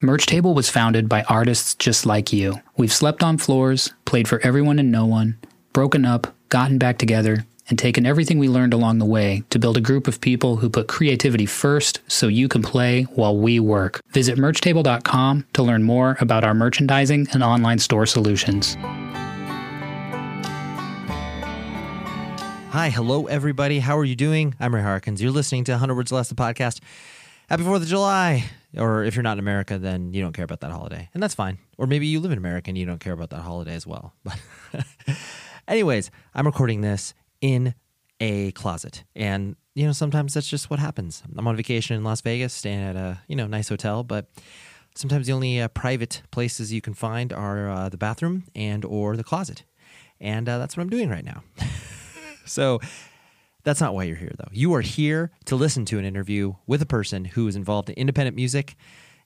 Merch Table was founded by artists just like you. We've slept on floors, played for everyone and no one, broken up, gotten back together, and taken everything we learned along the way to build a group of people who put creativity first so you can play while we work. Visit merchtable.com to learn more about our merchandising and online store solutions. Hi, hello everybody. How are you doing? I'm Ray Harkins. You're listening to 100 Words Less, the podcast. Happy 4th of July. Or if you're not in America, then you don't care about that holiday. And that's fine. Or maybe you live in America and you don't care about that holiday as well. But anyways, I'm recording this in a closet. And, you know, sometimes that's just what happens. I'm on vacation in Las Vegas, staying at a, you know, nice hotel, but sometimes the only uh, private places you can find are uh, the bathroom and or the closet. And uh, that's what I'm doing right now. so that's not why you're here, though. You are here to listen to an interview with a person who is involved in independent music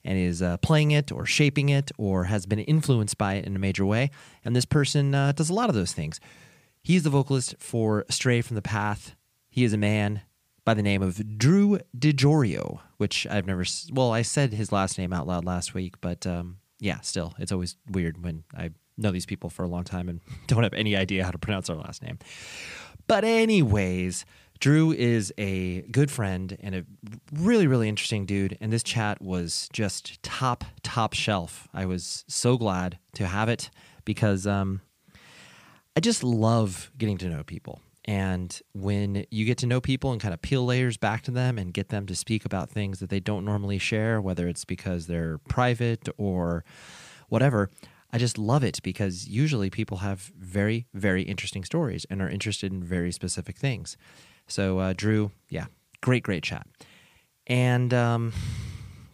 and is uh, playing it or shaping it or has been influenced by it in a major way. And this person uh, does a lot of those things. He's the vocalist for Stray from the Path. He is a man by the name of Drew DiJorio, which I've never, well, I said his last name out loud last week, but um, yeah, still, it's always weird when I know these people for a long time and don't have any idea how to pronounce our last name. But, anyways, Drew is a good friend and a really, really interesting dude. And this chat was just top, top shelf. I was so glad to have it because um, I just love getting to know people. And when you get to know people and kind of peel layers back to them and get them to speak about things that they don't normally share, whether it's because they're private or whatever, I just love it because usually people have very, very interesting stories and are interested in very specific things. So, uh, Drew, yeah, great, great chat. And um,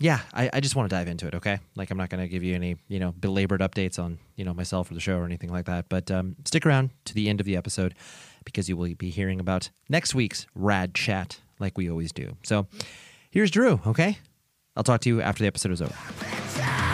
yeah, I, I just want to dive into it, okay? Like, I'm not going to give you any, you know, belabored updates on, you know, myself or the show or anything like that. But um, stick around to the end of the episode because you will be hearing about next week's rad chat like we always do. So, here's Drew, okay? I'll talk to you after the episode is over.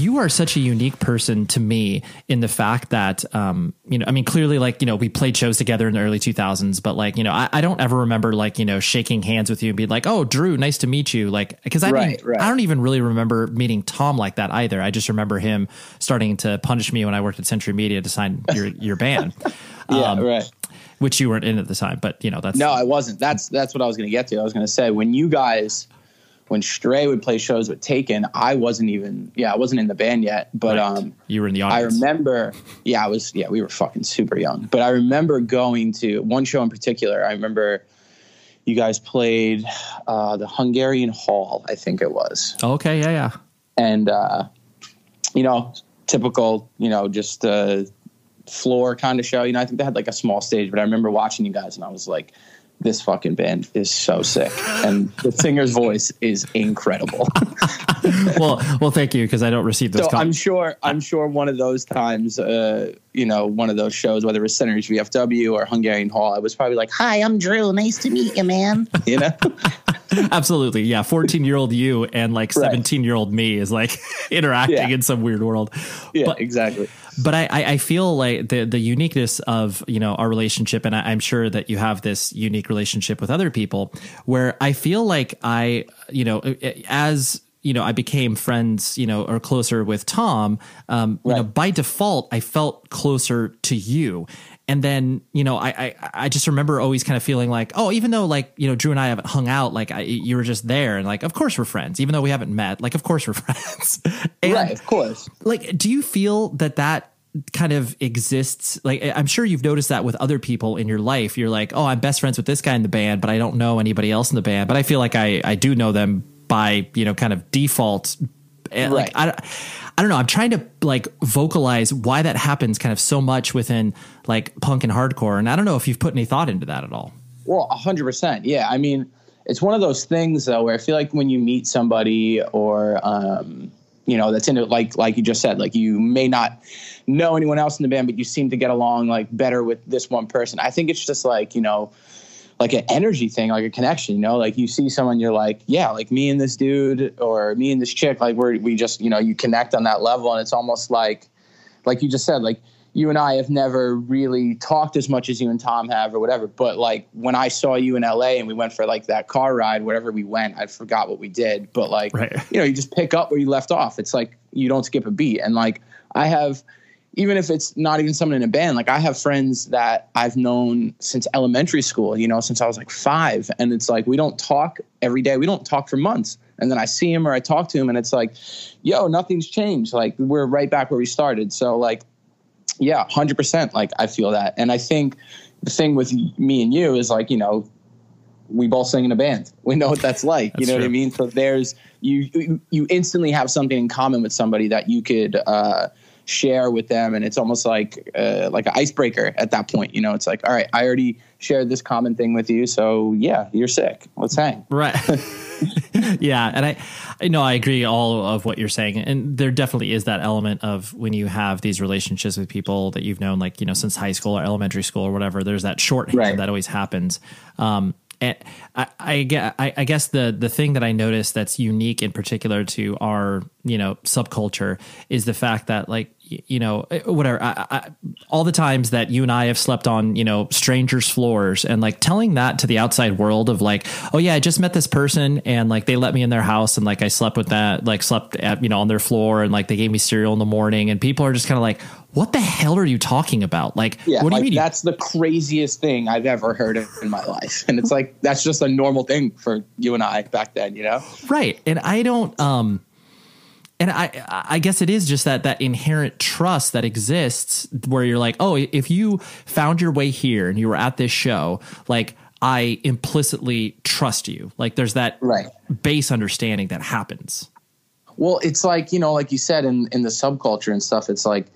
You are such a unique person to me in the fact that um, you know i mean clearly like you know we played shows together in the early 2000s but like you know i, I don't ever remember like you know shaking hands with you and being like oh drew nice to meet you. Like because I, right, right. I don't even really remember meeting tom like that either. I just remember him starting to punish me when i worked at century media to sign your your band. Yeah um, right. which you weren't in at the time but you know that's no i wasn't. That's that's what i was going to get to. I was going to say when you guys when Stray would play shows with Taken, I wasn't even yeah, I wasn't in the band yet. But right. um you were in the audience. I remember yeah, I was yeah, we were fucking super young. But I remember going to one show in particular. I remember you guys played uh, the Hungarian Hall, I think it was. Okay, yeah, yeah. And uh, you know, typical, you know, just uh floor kind of show. You know, I think they had like a small stage, but I remember watching you guys and I was like this fucking band is so sick. And the singer's voice is incredible. Well well thank you because i don't receive those so i'm sure i'm sure one of those times uh, you know one of those shows whether it was century vfw or hungarian hall i was probably like hi i'm drew. Nice to meet you man. You know? Absolutely. Yeah 14 year old you and like 17 year old me is like interacting yeah. in some weird world. Yeah but, exactly but I, I feel like the the uniqueness of you know our relationship, and I, am sure that you have this unique relationship with other people, where I feel like I you know as you know I became friends you know or closer with Tom, um, right. you know by default I felt closer to you, and then you know I, I, I just remember always kind of feeling like oh even though like you know Drew and I haven't hung out like I, you were just there and like of course we're friends even though we haven't met like of course we're friends. And, right of course. like do you feel that that kind of exists? Like i'm sure you've noticed that with other people in your life. You're like oh i'm best friends with this guy in the band but i don't know anybody else in the band. But i feel like i i do know them by you know kind of default. Eh, right. like i I don't know. I'm trying to like vocalize why that happens kind of so much within like punk and hardcore. And I don't know if you've put any thought into that at all. Well, hundred percent. Yeah. I mean, it's one of those things though, where I feel like when you meet somebody or, um, you know, that's into like, like you just said, like you may not know anyone else in the band, but you seem to get along like better with this one person. I think it's just like, you know, like an energy thing, like a connection, you know, like you see someone, you're like, yeah, like me and this dude or me and this chick, like we're, we just, you know, you connect on that level. And it's almost like, like you just said, like you and I have never really talked as much as you and Tom have or whatever. But like when I saw you in LA and we went for like that car ride, wherever we went, I forgot what we did. But like, Right. you know, you just pick up where you left off. It's like you don't skip a beat. And like I have, even if it's not even someone in a band, like I have friends that I've known since elementary school, you know, since I was like five. And it's like we don't talk every day. We don't talk for months. And then I see him or I talk to him and it's like, yo, nothing's changed. Like we're right back where we started. So like yeah, hundred percent. Like I feel that, and I think the thing with me and you is like you know, we both sing in a band. We know what that's like. you That's know what I mean? So there's you you- you instantly have something in common with somebody that you could uh, share with them, and it's almost like uh, like an icebreaker at that point. You know, it's like all right, I already shared this common thing with you, so yeah, you're sick. Let's hang. Right. yeah, and I, I know I agree all of what you're saying, and there definitely is that element of when you have these relationships with people that you've known, like you know, since high school or elementary school or whatever. There's that shorthand Right. that always happens. Um, and I, I, I guess the the thing that I noticed that's unique in particular to our you know subculture is the fact that like you know eh, whatever I, I, all the times that you and I have slept on you know strangers floors and like telling that to the outside world of like oh yeah I just met this person and like they let me in their house and like I slept with that like slept at you know on their floor and like they gave me cereal in the morning and people are just kind of like what the hell are you talking about like Yeah, what do like you mean that's the craziest thing I've ever heard of in my life, and it's like that's just a normal thing for you and I back then. You know? right and i don't um and i i guess it is just that that inherent trust that exists where you're like oh if you found your way here and you were at this show like i implicitly trust you like there's that Right. base understanding that happens Well, it's like you know, like you said in in the subculture and stuff. It's like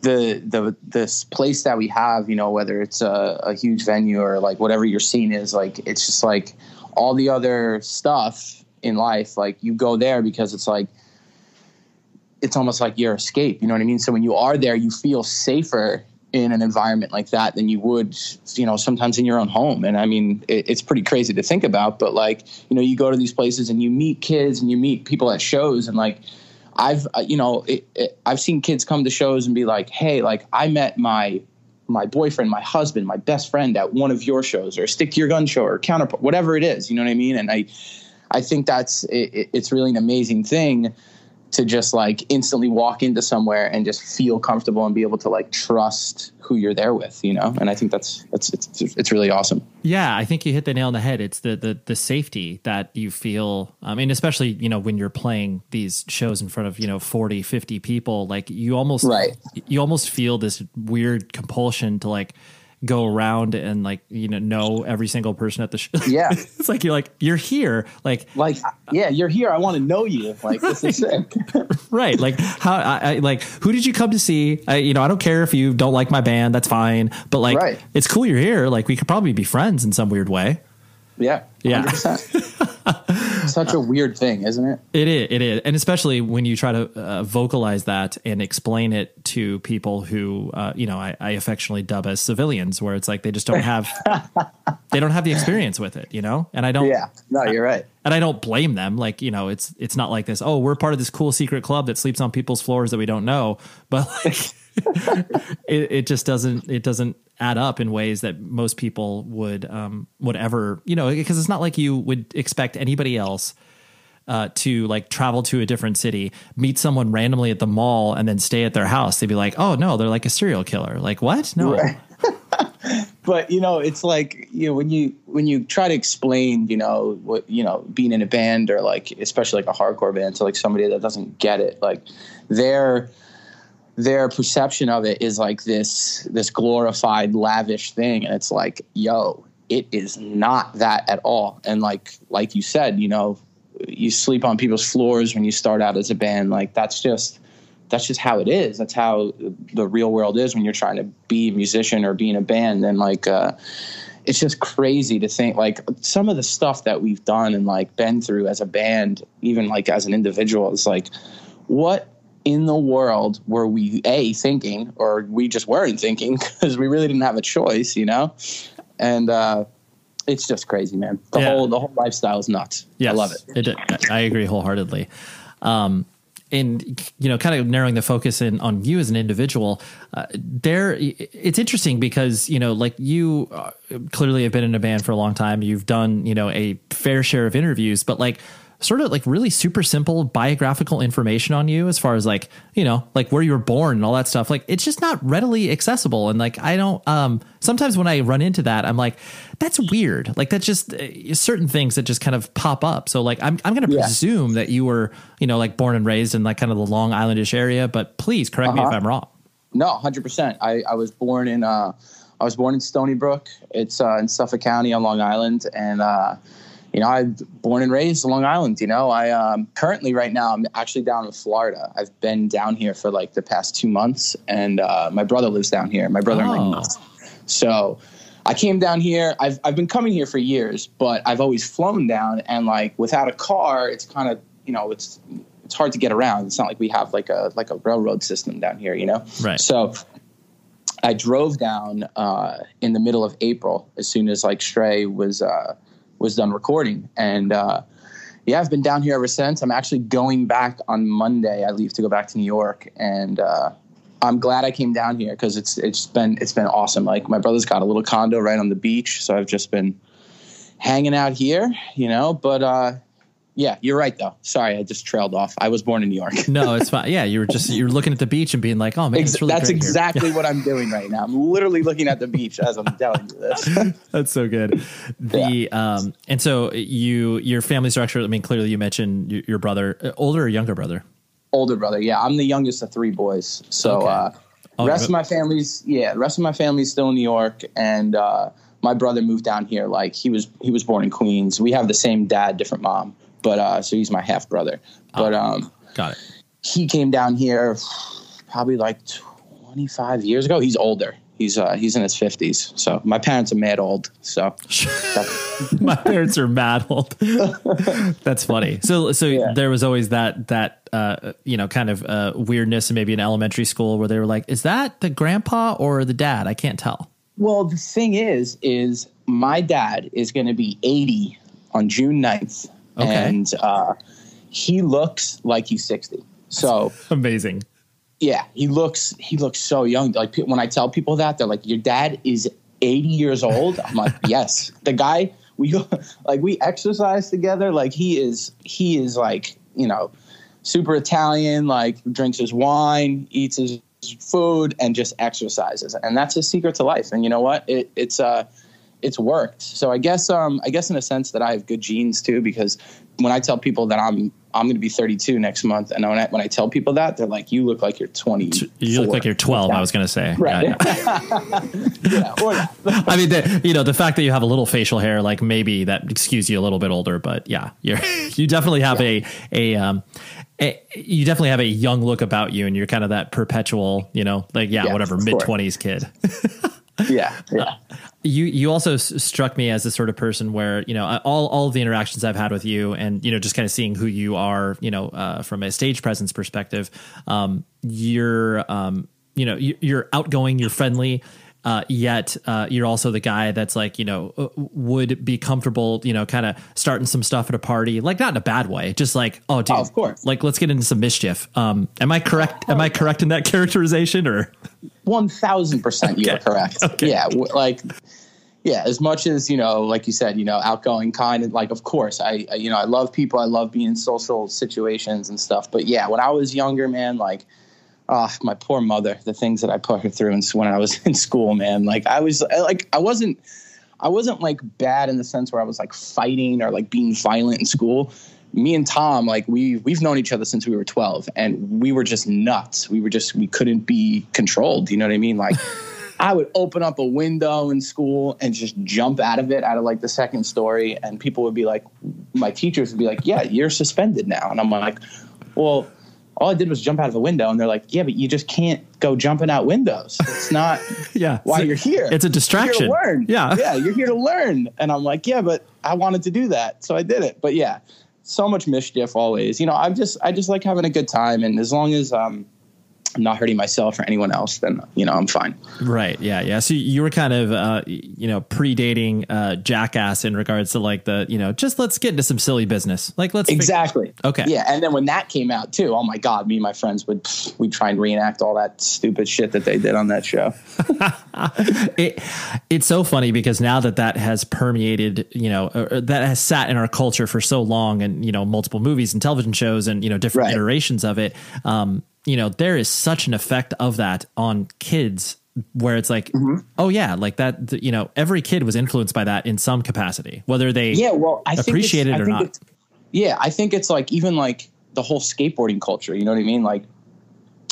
the the this place that we have. You know, whether it's a, a huge venue or like whatever your scene is. Like it's just like all the other stuff in life. Like you go there because it's like it's almost like your escape. You know what I mean? So when you are there, you feel safer in an environment like that than you would, you know, sometimes in your own home. And I mean, it, it's pretty crazy to think about, but like, you know, you go to these places and you meet kids and you meet people at shows and like, I've, uh, you know, it, it, I've seen kids come to shows and be like, Hey, like I met my, my boyfriend, my husband, my best friend at one of your shows or stick to your gun show or counterpart, whatever it is, you know what I mean? And I, I think that's, it, it- it's really an amazing thing to just like instantly walk into somewhere and just feel comfortable and be able to like trust who you're there with, you know? And I think that's that's it's it's really awesome. Yeah, I think you hit the nail on the head. It's the the the safety that you feel. I mean, especially, you know, when you're playing these shows in front of, you know, 40, 50 people, like you almost Right. you almost feel this weird compulsion to like go around and like, you know, know every single person at the show. Yeah. it's like you're like you're here, like Like yeah, you're here. I want to know you. Like this is sick. right like how I, I like who did you come to see I, you know i don't care if you don't like my band that's fine but like Right. it's cool you're here like we could probably be friends in some weird way Yeah. Yeah. 100%. Such a weird thing, isn't it? It is, it is, and especially when you try to uh, vocalize that and explain it to people who, uh, you know, I, I affectionately dub as civilians, where it's like they just don't have, they don't have the experience with it, you know. And I don't, Yeah. No, you're right. and I don't blame them. Like, you know, it's it's not like this. Oh, we're part of this cool secret club that sleeps on people's floors that we don't know, but like, it, it just doesn't it doesn't add up in ways that most people would um would ever you know because it's not like you would expect anybody else uh, to like travel to a different city, meet someone randomly at the mall, and then stay at their house. They'd be like, "Oh no, they're like a serial killer." Like what? No, but you know it's like you know when you when you try to explain you know what you know being in a band or like especially like a hardcore band to like somebody that doesn't get it like their their perception of it is like this this glorified lavish thing and it's like yo it is not that at all and like like you said you know you sleep on people's floors when you start out as a band like that's just that's just how it is. That's how the real world is when you're trying to be a musician or be in a band. And like, uh, it's just crazy to think like some of the stuff that we've done and like been through as a band, even like as an individual, is like, what in the world were we a thinking, or we just weren't thinking because we really didn't have a choice, you know? And uh, it's just crazy, man. The Yeah. whole the whole lifestyle is nuts. I love it. I agree wholeheartedly. Um, in you know kind of narrowing the focus in on you as an individual uh, there it's interesting because you know like you uh, clearly have been in a band for a long time you've done you know a fair share of interviews but like sort of like really super simple biographical information on you as far as like you know like where you were born and all that stuff like it's just not readily accessible and like i don't um sometimes when i run into that i'm like that's weird like that's just uh, certain things that just kind of pop up so like i'm, I'm gonna Yeah. presume that you were you know like born and raised in like kind of the long islandish area but please correct me if Uh-huh. i'm wrong No, hundred percent. I, I was born in uh, I was born in Stony Brook. It's uh, in Suffolk County on Long Island, and uh, you know I'm born and raised Long Island. You know I um, currently right now I'm actually down in Florida. I've been down here for like the past two months, and uh, my brother lives down here. My brother and my Oh. niece. So I came down here. I've I've been coming here for years, but I've always flown down, and like without a car, it's kind of you know it's it's hard to get around. It's not like we have like a like a railroad system down here, you know. Right. So I drove down uh, in the middle of April as soon as like Stray was uh, was done recording, and uh, yeah, I've been down here ever since. I'm actually going back on Monday. I leave to go back to New York, and uh, I'm glad I came down here because it's it's been it's been awesome. Like my brother's got a little condo right on the beach, so I've just been hanging out here, you know. But uh, yeah, you're right though. Sorry, I just trailed off. I was born in New York. no it's fine yeah you were just you're looking at the beach and being like oh man really that's exactly what I'm doing right now. I'm literally looking at the beach as I'm telling you this. That's so good. The um and so you your family structure. I mean, clearly you mentioned your, your brother, uh, older or younger brother. Older brother, yeah, I'm the youngest of three boys. So Okay. uh, Oh, rest of my family's yeah, the rest of my family's still in New York, and uh, my brother moved down here. Like he was he was born in Queens. We have the same dad, different mom, but uh, so he's my half brother. But um, Got it. he came down here probably like 25 years ago. He's older. He's uh, he's in his 50s. So my parents are mad old. So My parents are mad old. That's funny. So so Yeah. there was always that that uh you know kind of uh weirdness in maybe in elementary school where they were like, is that the grandpa or the dad? I can't tell. Well, the thing is, is my dad is going to be 80 on June 9th. Okay. And uh, he looks like he's 60. So Amazing. yeah, he looks, he looks so young. Like when I tell people that they're like, your dad is 80 years old. I'm like, yes, the guy we go, like we exercise together. Like he is, he is like, you know, super Italian, like drinks his wine, eats his food and just exercises. And that's his secret to life. And you know what? It, it's, uh, it's worked. So I guess, um, I guess in a sense that I have good genes too, because when I tell people that I'm, I'm going to be 32 next month. And when I, when I tell people that, they're like, you look like you're 20. You look like you're 12. I was going to say. Right. Yeah, yeah. yeah. I mean, the, you know, the fact that you have a little facial hair, like maybe that skews you a little bit older, but yeah, you're you definitely have a a um, a, you definitely have a young look about you, and you're kind of that perpetual, you know, like yeah, Yeah, whatever, mid 20s kid. yeah, yeah. you you also s- struck me as the sort of person where you know all all of the interactions I've had with you, and you know just kind of seeing who you are, you know, uh, from a stage presence perspective, um, you're um, you know you- you're outgoing, you're friendly. Uh, yet uh, you're also the guy that's like you know uh, would be comfortable you know kind of starting some stuff at a party like not in a bad way just like oh dude Oh, of course. like let's get into some mischief um am i correct am i correct in that characterization or One thousand percent, you are correct. Okay. Yeah, like yeah. As much as you know, like you said, you know, outgoing, kind, and like, of course, I, I you know, I love people. I love being in social situations and stuff. But yeah, when I was younger, man, like, oh, my poor mother, the things that I put her through, and when I was in school, man, like, I was like, I wasn't. I wasn't like bad in the sense where I was like fighting or like being violent in school. Me and Tom, like we we've known each other since we were 12 and we were just nuts. We were just we couldn't be controlled, you know what I mean? Like I would open up a window in school and just jump out of it out of like the second story and people would be like my teachers would be like, "Yeah, you're suspended now." And I'm like, "Well, all I did was jump out of a window." And they're like, "Yeah, but you just can't go jumping out windows. It's not yeah why you're here. it's a You're distraction here to learn. yeah yeah, you're here to learn. And I'm like, yeah, but I wanted to do that, so I did it. But yeah, so much mischief always. You know, I'm just I just like having a good time, and as long as um, I'm not hurting myself or anyone else, then you know I'm fine. Right. Yeah. Yeah. So you were kind of, uh, you know, predating uh, Jackass in regards to like the, you know, just let's get into some silly business. Like let's exactly. okay. Yeah, and then when that came out too, oh my god, me and my friends would we try and reenact all that stupid shit that they did on that show. it, it's so funny because now that that has permeated, you know, uh, that has sat in our culture for so long, and you know, multiple movies and television shows, and you know, different Right. iterations of it. Um, you know, there is such an effect of that on kids where it's like, Mm-hmm. oh yeah, like that. th- You know, every kid was influenced by that in some capacity, whether they Yeah, well, I appreciate it I or think not. Yeah, I think it's like even like the whole skateboarding culture. You know what I mean? Like,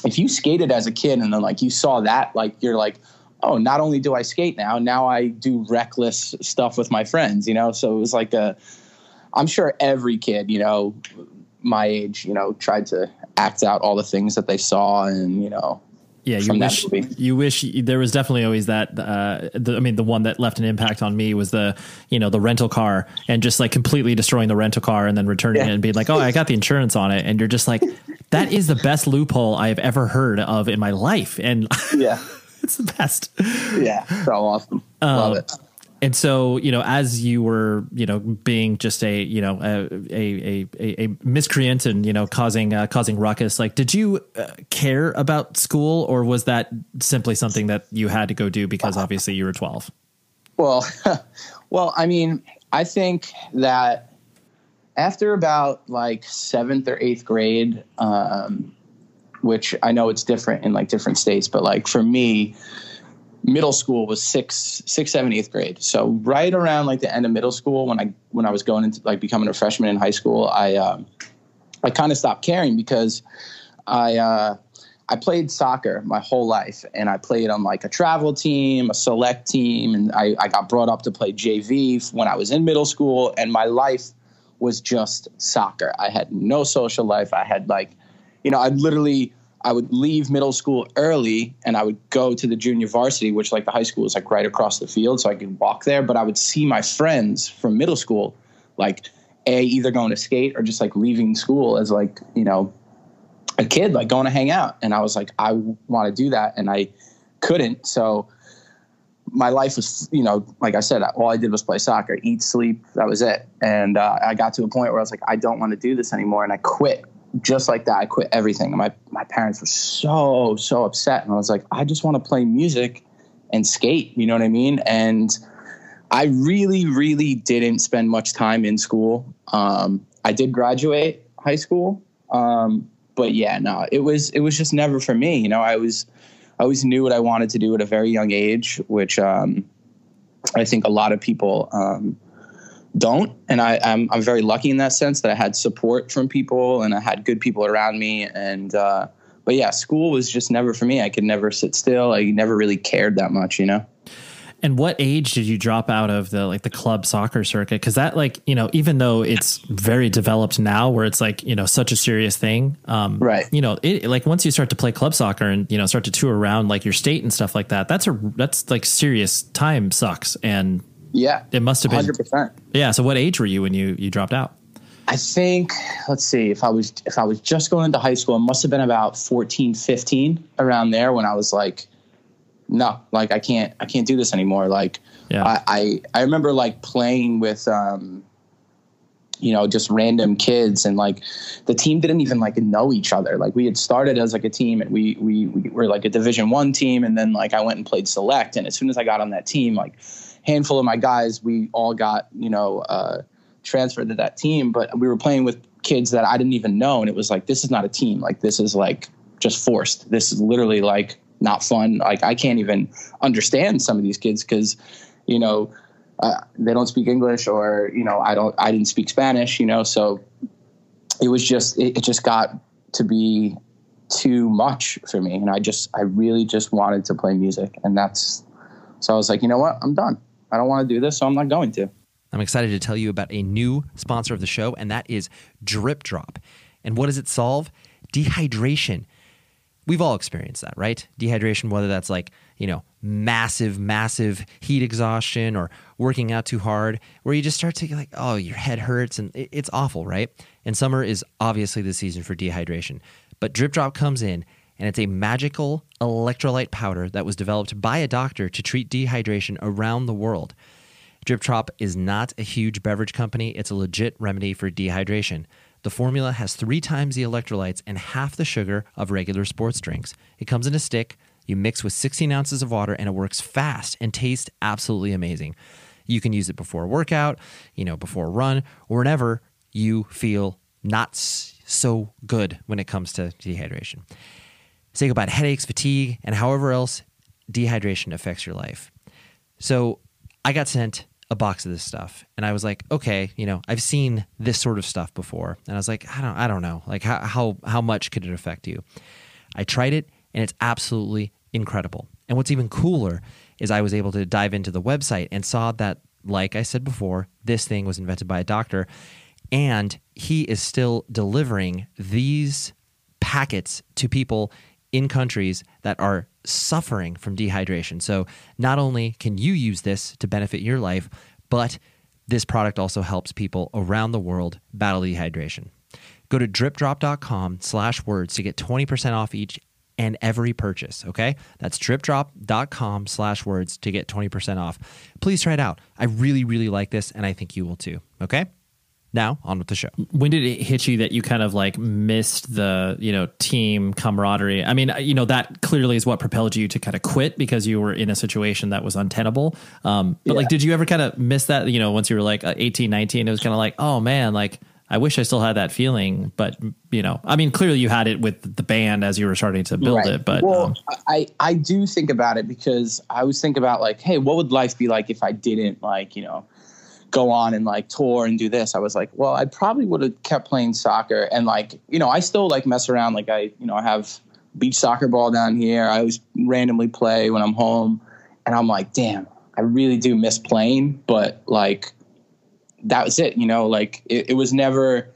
if you skated as a kid and then like you saw that, like you're like, oh, not only do I skate now, now I do reckless stuff with my friends. You know, so it was like a. I'm sure every kid, you know, my age, you know, tried to act out all the things that they saw, and you know, Yeah, you wish you wish there was definitely always that. Uh, the, I mean, the one that left an impact on me was the you know the rental car and just like completely destroying the rental car and then returning Yeah. it and being like, oh, I got the insurance on it, and you're just like, that is the best loophole I have ever heard of in my life, and yeah, it's the best. yeah, so awesome, love it. And so, you know, as you were, you know, being just a, you know, a a a, a miscreant and you know, causing uh, causing ruckus, like, did you uh, care about school, or was that simply something that you had to go do because obviously you were twelve? Well, well, I mean, I think that after about like seventh or eighth grade, um, which I know it's different in like different states, but like for me, middle school was six, six, seven, eighth grade. So right around like the end of middle school, when I when I was going into like becoming a freshman in high school, I um, I kind of stopped caring because I. Uh, I played soccer my whole life, and I played on like a travel team, a select team, and I, I got brought up to play JV when I was in middle school, and my life was just soccer. I had no social life. I had like, you know, I'd literally I would leave middle school early, and I would go to the junior varsity, which like the high school is like right across the field, so I could walk there. But I would see my friends from middle school, like a either going to skate or just like leaving school as like you know a kid like going to hang out. And i was like i want to do that and i couldn't. So my life was you know like i said all i did was play soccer eat sleep that was it. And uh, i got to a point where i was like i don't want to do this anymore and i quit just like that i quit everything. My, my parents were so so upset and i was like i just want to play music and skate you know what i mean? And i really really didn't spend much time in school. Um, i did graduate high school um, but yeah, no, it was it was just never for me. You know, I was I always knew what I wanted to do at a very young age, which um, I think a lot of people um, don't. And I, I'm I'm very lucky in that sense that I had support from people and I had good people around me. And uh, but yeah, school was just never for me. I could never sit still. I never really cared that much. You know. And what age did you drop out of the like the club soccer circuit? Because that like you know even though it's very developed now, where it's like you know such a serious thing, um, Right. You know, it like once you start to play club soccer and you know start to tour around like your state and stuff like that, that's a that's like serious time sucks. And Yeah. it must have been Hundred percent. yeah. So what age were you when you you dropped out? I think let's see if I was if I was just going into high school, it must have been about 14, 15 around there when I was like, no, like I can't I can't do this anymore. Like Yeah. I, I I remember like playing with um you know just random kids and like the team didn't even like know each other like we had started as like a team and we we, we were like a division one team and then like i went and played select and as soon as i got on that team like handful of my guys we all got you know uh transferred to that team but we were playing with kids that i didn't even know and it was like this is not a team. Like this is like just forced. This is literally like not fun. Like i can't even understand some of these kids because you know uh, they don't speak English or you know I don't I didn't speak Spanish you know so it was just it, it just got to be too much for me and I just I really just wanted to play music and that's so I was like you know what? I'm done I don't want to do this so I'm not going to I'm excited to tell you about a new sponsor of the show, and that is DripDrop. And what does it solve? Dehydration. We've all experienced that, right? Dehydration, whether that's like, you know, massive, massive heat exhaustion or working out too hard, where you just start to like, oh, your head hurts and it's awful, right? And summer is obviously the season for dehydration. But DripDrop comes in and it's a magical electrolyte powder that was developed by a doctor to treat dehydration around the world. DripDrop is not a huge beverage company, it's a legit remedy for dehydration. The formula has three times the electrolytes and half the sugar of regular sports drinks. It comes in a stick, you mix with 16 ounces of water, and it works fast and tastes absolutely amazing. You can use it before a workout, you know, before a run, or whenever you feel not so good when it comes to dehydration. Say about headaches, fatigue, and however else dehydration affects your life. So I got sent a box of this stuff and I was like, okay, you know, I've seen this sort of stuff before. And I was like, I don't I don't know. Like how how how much could it affect you? I tried it and it's absolutely incredible. And what's even cooler is I was able to dive into the website and saw that like I said before, this thing was invented by a doctor and he is still delivering these packets to people in countries that are suffering from dehydration. So not only can you use this to benefit your life, but this product also helps people around the world battle dehydration. Go to dripdrop.com slash words to get 20% off each and every purchase, okay? That's dripdrop.com slash words to get 20% off. Please try it out. I really, really like this, and I think you will too, okay? Now, on with the show. When did it hit you that you kind of like missed the, you know, team camaraderie? I mean, you know, that clearly is what propelled you to kind of quit because you were in a situation that was untenable. Um, but Yeah. like, did you ever kind of miss that, you know, once you were like uh, 18, 19, it was kind of like, oh man, like, I wish I still had that feeling, but you know, I mean, clearly you had it with the band as you were starting to build Right. it, but well, um, I I do think about it because I always think about like, hey, what would life be like if I didn't like you know go on and like tour and do this? I was like, well, I probably would have kept playing soccer and like you know I still like mess around. Like I you know I have beach soccer ball down here. I always randomly play when I'm home, and I'm like, damn, I really do miss playing, but like that was it. You know, like it, it was never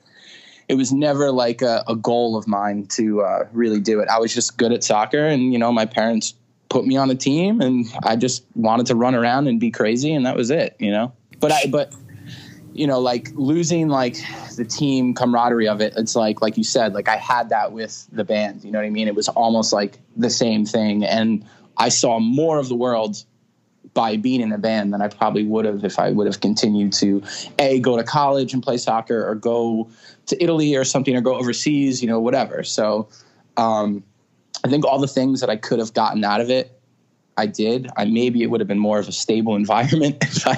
it was never like a, a goal of mine to uh, really do it. I was just good at soccer, and you know, my parents put me on a team, and I just wanted to run around and be crazy, and that was it. You know, but I but you know, like losing like the team camaraderie of it. It's like like you said, like I had that with the band. You know what I mean? It was almost like the same thing, and I saw more of the world by being in a band than I probably would have if I would have continued to a go to college and play soccer or go to Italy or something or go overseas, you know, whatever. So um, I think all the things that I could have gotten out of it, I did. I maybe it would have been more of a stable environment if I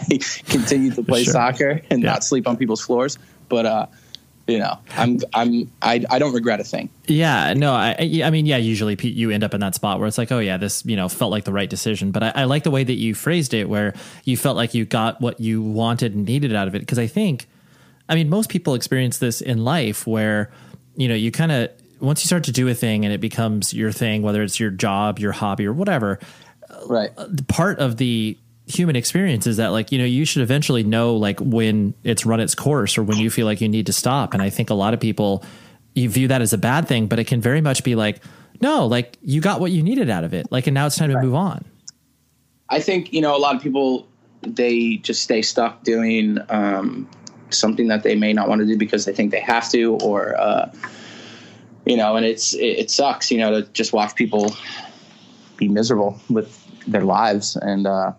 continued to play Sure. soccer and Yeah. not sleep on people's floors. But uh, you know, I'm I'm I, I don't regret a thing. Yeah, no, I, I I mean, yeah, usually you end up in that spot where it's like, oh yeah, this you know felt like the right decision. But I, I like the way that you phrased it, where you felt like you got what you wanted and needed out of it. Because I think, I mean, most people experience this in life, where you know you kind of once you start to do a thing and it becomes your thing, whether it's your job, your hobby, or whatever. Right. part of the human experience is that like you know you should eventually know like when it's run its course or when you feel like you need to stop. And i think a lot of people you view that as a bad thing but it can very much be like no like you got what you needed out of it. Like and now it's time to move on. I think you know a lot of people they just stay stuck doing um, something that they may not want to do because they think they have to, or uh, you know, and it's it, it sucks, you know, to just watch people be miserable with their lives, and uh,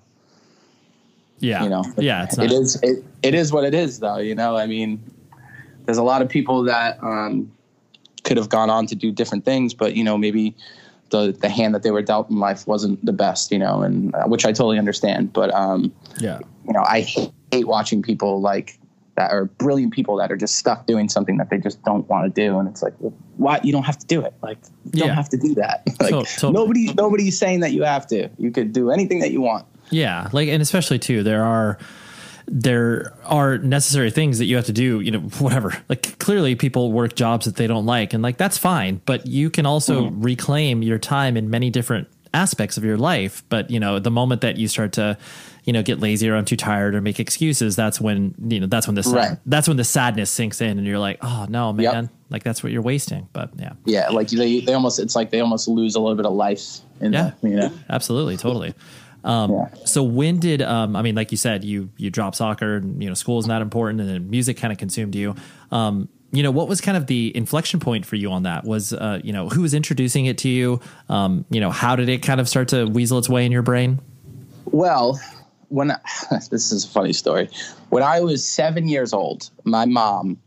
yeah you know, yeah it's not it is it, it is what it is, though. You know, I mean, there's a lot of people that um, could have gone on to do different things, but you know, maybe the the hand that they were dealt in life wasn't the best, you know, and uh, which I totally understand. But um, yeah you know, I hate, hate watching people like that are brilliant people that are just stuck doing something that they just don't want to do, and it's like, well, why you don't have to do it? Like, you Yeah. don't have to do that. like, So- totally. nobody, nobody's saying that you have to. You could do anything that you want. Yeah, like and especially too, there are there are necessary things that you have to do, you know, whatever. Like clearly people work jobs that they don't like and like that's fine, but you can also hmm. reclaim your time in many different aspects of your life, but you know, the moment that you start to you know, get lazy or I'm too tired or make excuses. That's when you know. That's when the sad, Right. that's when the sadness sinks in, and you're like, "Oh no, man! Yep. Like that's what you're wasting." But yeah, Yeah, like they, they almost, it's like they almost lose a little bit of life in Yeah. that, you know. absolutely, totally. Um, Yeah. So when did um, I mean, like you said, you you dropped soccer, and you know, school is not important, and then music kind of consumed you. Um, you know, what was kind of the inflection point for you on that? Was uh, you know, who was introducing it to you? Um, you know, how did it kind of start to weasel its way in your brain? Well, when this is a funny story. When I was seven years old, my mom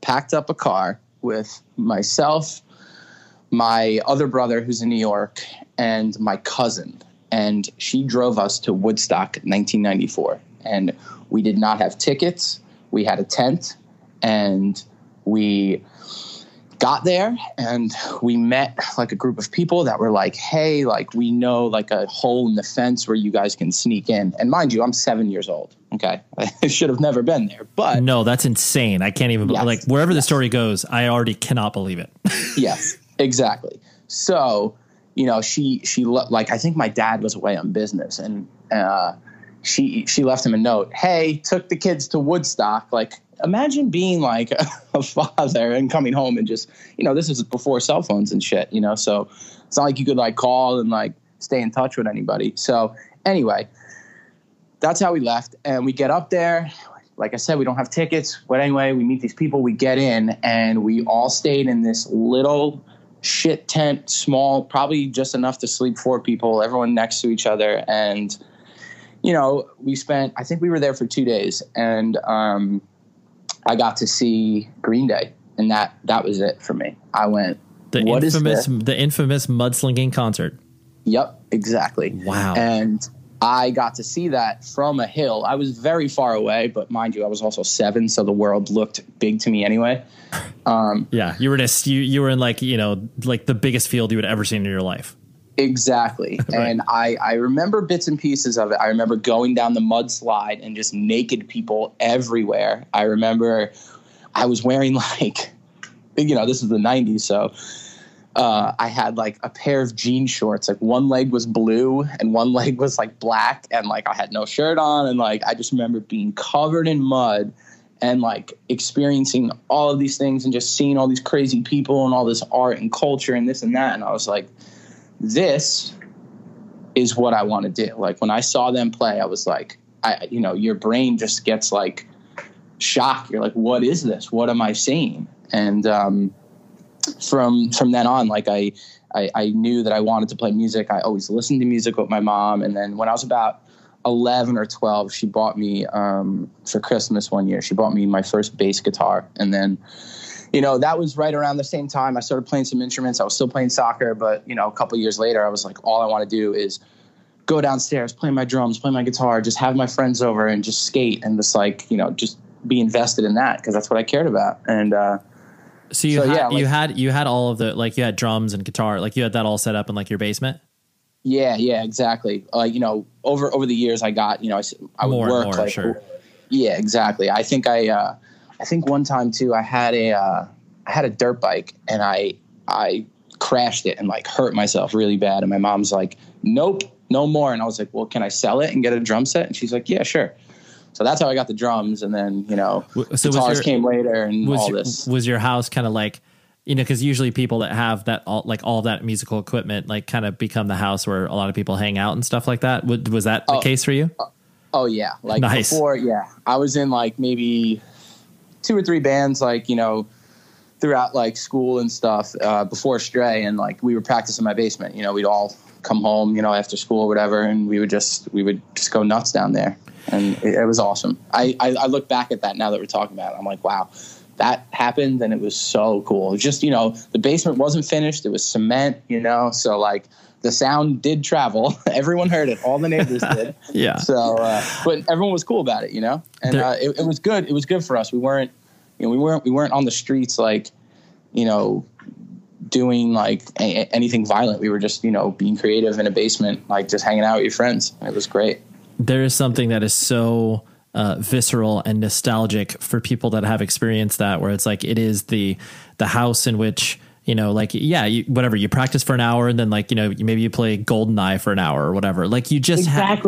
packed up a car with myself, my other brother who's in New York, and my cousin. And she drove us to Woodstock 1994. And we did not have tickets. We had a tent and we got there and we met like a group of people that were like hey like we know like a hole in the fence where you guys can sneak in and mind you i'm seven years old okay i should have never been there but No, that's insane. I can't even Yes. like wherever the story goes. I already cannot believe it. yes exactly so you know she she le- like i think my dad was away on business and uh she she left him a note hey took the kids to woodstock like imagine being like a, a father and coming home and just you know this is before cell phones and shit you know? So it's not like you could like call and like stay in touch with anybody. So anyway that's how we left. And we get up there. Like i said we don't have tickets but anyway we meet these people we get in and we all stayed in this little shit tent small probably just enough to sleep four people everyone next to each other. And you know we spent i think we were there for two days. And um, i got to see green day and that that was it for me i went The infamous the infamous mudslinging concert. Yep, exactly. Wow. And I got to see that from a hill. I was very far away, but mind you, I was also seven, so the world looked big to me anyway. Um, Yeah, you were in a, you, you were in like you know like the biggest field you would ever seen in your life. Exactly. And I, I remember bits and pieces of it. I remember going down the mudslide and just naked people everywhere. I remember I was wearing like, you know, this is the 90s, so uh, I had like a pair of jean shorts. Like one leg was blue and one leg was like black, and like I had no shirt on, and like I just remember being covered in mud and like experiencing all of these things and just seeing all these crazy people and all this art and culture and this and that. And I was like, this is what I want to do. Like when I saw them play, I was like, I, you know, your brain just gets like shocked. You're like, what is this? What am I seeing? And um, from from then on, like I, I I knew that I wanted to play music. I always listened to music with my mom. And then when I was about 11 or 12, she bought me um, for Christmas one year. She bought me my first bass guitar, and then you know that was right around the same time I started playing some instruments. I was still playing soccer, but you know a couple years later, I was like, all I want to do is go downstairs, play my drums, play my guitar, just have my friends over and just skate and just like you know just be invested in that because that's what I cared about. And uh, So you So, had, yeah, like- you had you had all of the like you had drums and guitar like you had that all set up in like your basement. Yeah, yeah, exactly. Like you know, over over the years, I got you know, I would More and work more, like sure. yeah, exactly. I think I uh, I think one time too, I had a uh, I had a dirt bike and I I crashed it and like hurt myself really bad. And my mom's like, "Nope, no more." And I was like, "Well, can I sell it and get a drum set?" And she's like, "Yeah, sure." So that's how I got the drums, and then you know, so guitars your- came later and Was all your, this. was your house kind of like you know because usually people that have that all like all that musical equipment like kind of become the house where a lot of people hang out and stuff like that. Was, was that the Oh. case for you? Oh yeah, like Nice. before, yeah. I was in like maybe two or three bands, like you know, throughout like school and stuff uh, before Stray, and like we would practice in my basement. You know, we'd all come home, you know, after school or whatever, and we would just we would just go nuts down there, and it, it was awesome. I, I I look back at that now that we're talking about it. I'm like, wow. That happened and it was so cool. It was just, you know, the basement wasn't finished. It was cement, you know, so like the sound did travel. Everyone heard it. All the neighbors did. Yeah. So, uh, but everyone was cool about it, you know, and uh, it, it was good. It was good for us. We weren't, you know, we weren't we weren't on the streets like, you know, doing like a- anything violent. We were just, you know, being creative in a basement, like just hanging out with your friends. It was great. there is something that is so uh, visceral and nostalgic for people that have experienced that where it's like it is the the house in which you know like yeah you, whatever you practice for an hour and then like you know maybe you play goldeneye for an hour or whatever like you just ha-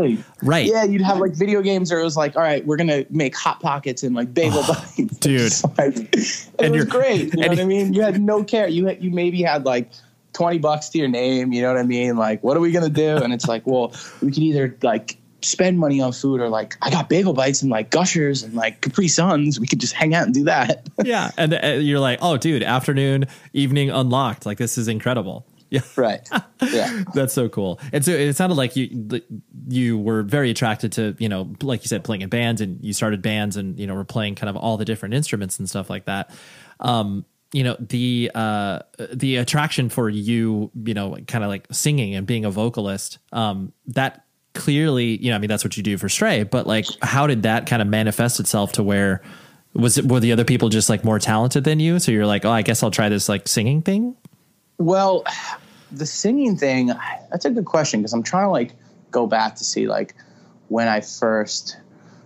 right Yeah, you'd have like video games, or it was like, all right, we're gonna make hot pockets and like bagel oh, bites, dude. Like- and And it was you're- great. You know what I mean? You had no care. You had, you maybe had like twenty bucks to your name. You know what I mean? Like, what are we gonna do? And it's like, well, we can either like spend money on food or like I got bagel bites and like gushers and like Capri Suns. We could just hang out and do that. yeah, and uh, you're like, oh, dude, afternoon, evening unlocked. Like this is incredible. Yeah, right. Yeah, that's so cool. And so it sounded like you you were very attracted to you know, like you said, playing in bands, and you started bands, and you know, were playing kind of all the different instruments and stuff like that. Um, you know the uh the attraction for you you know kind of like singing and being a vocalist um that clearly you know i mean that's what you do for stray but like how did that kind of manifest itself to where was it were the other people just like more talented than you? So you're like oh i guess i'll try this like singing thing? Well the singing thing that's a good question because i'm trying to like go back to see like when i first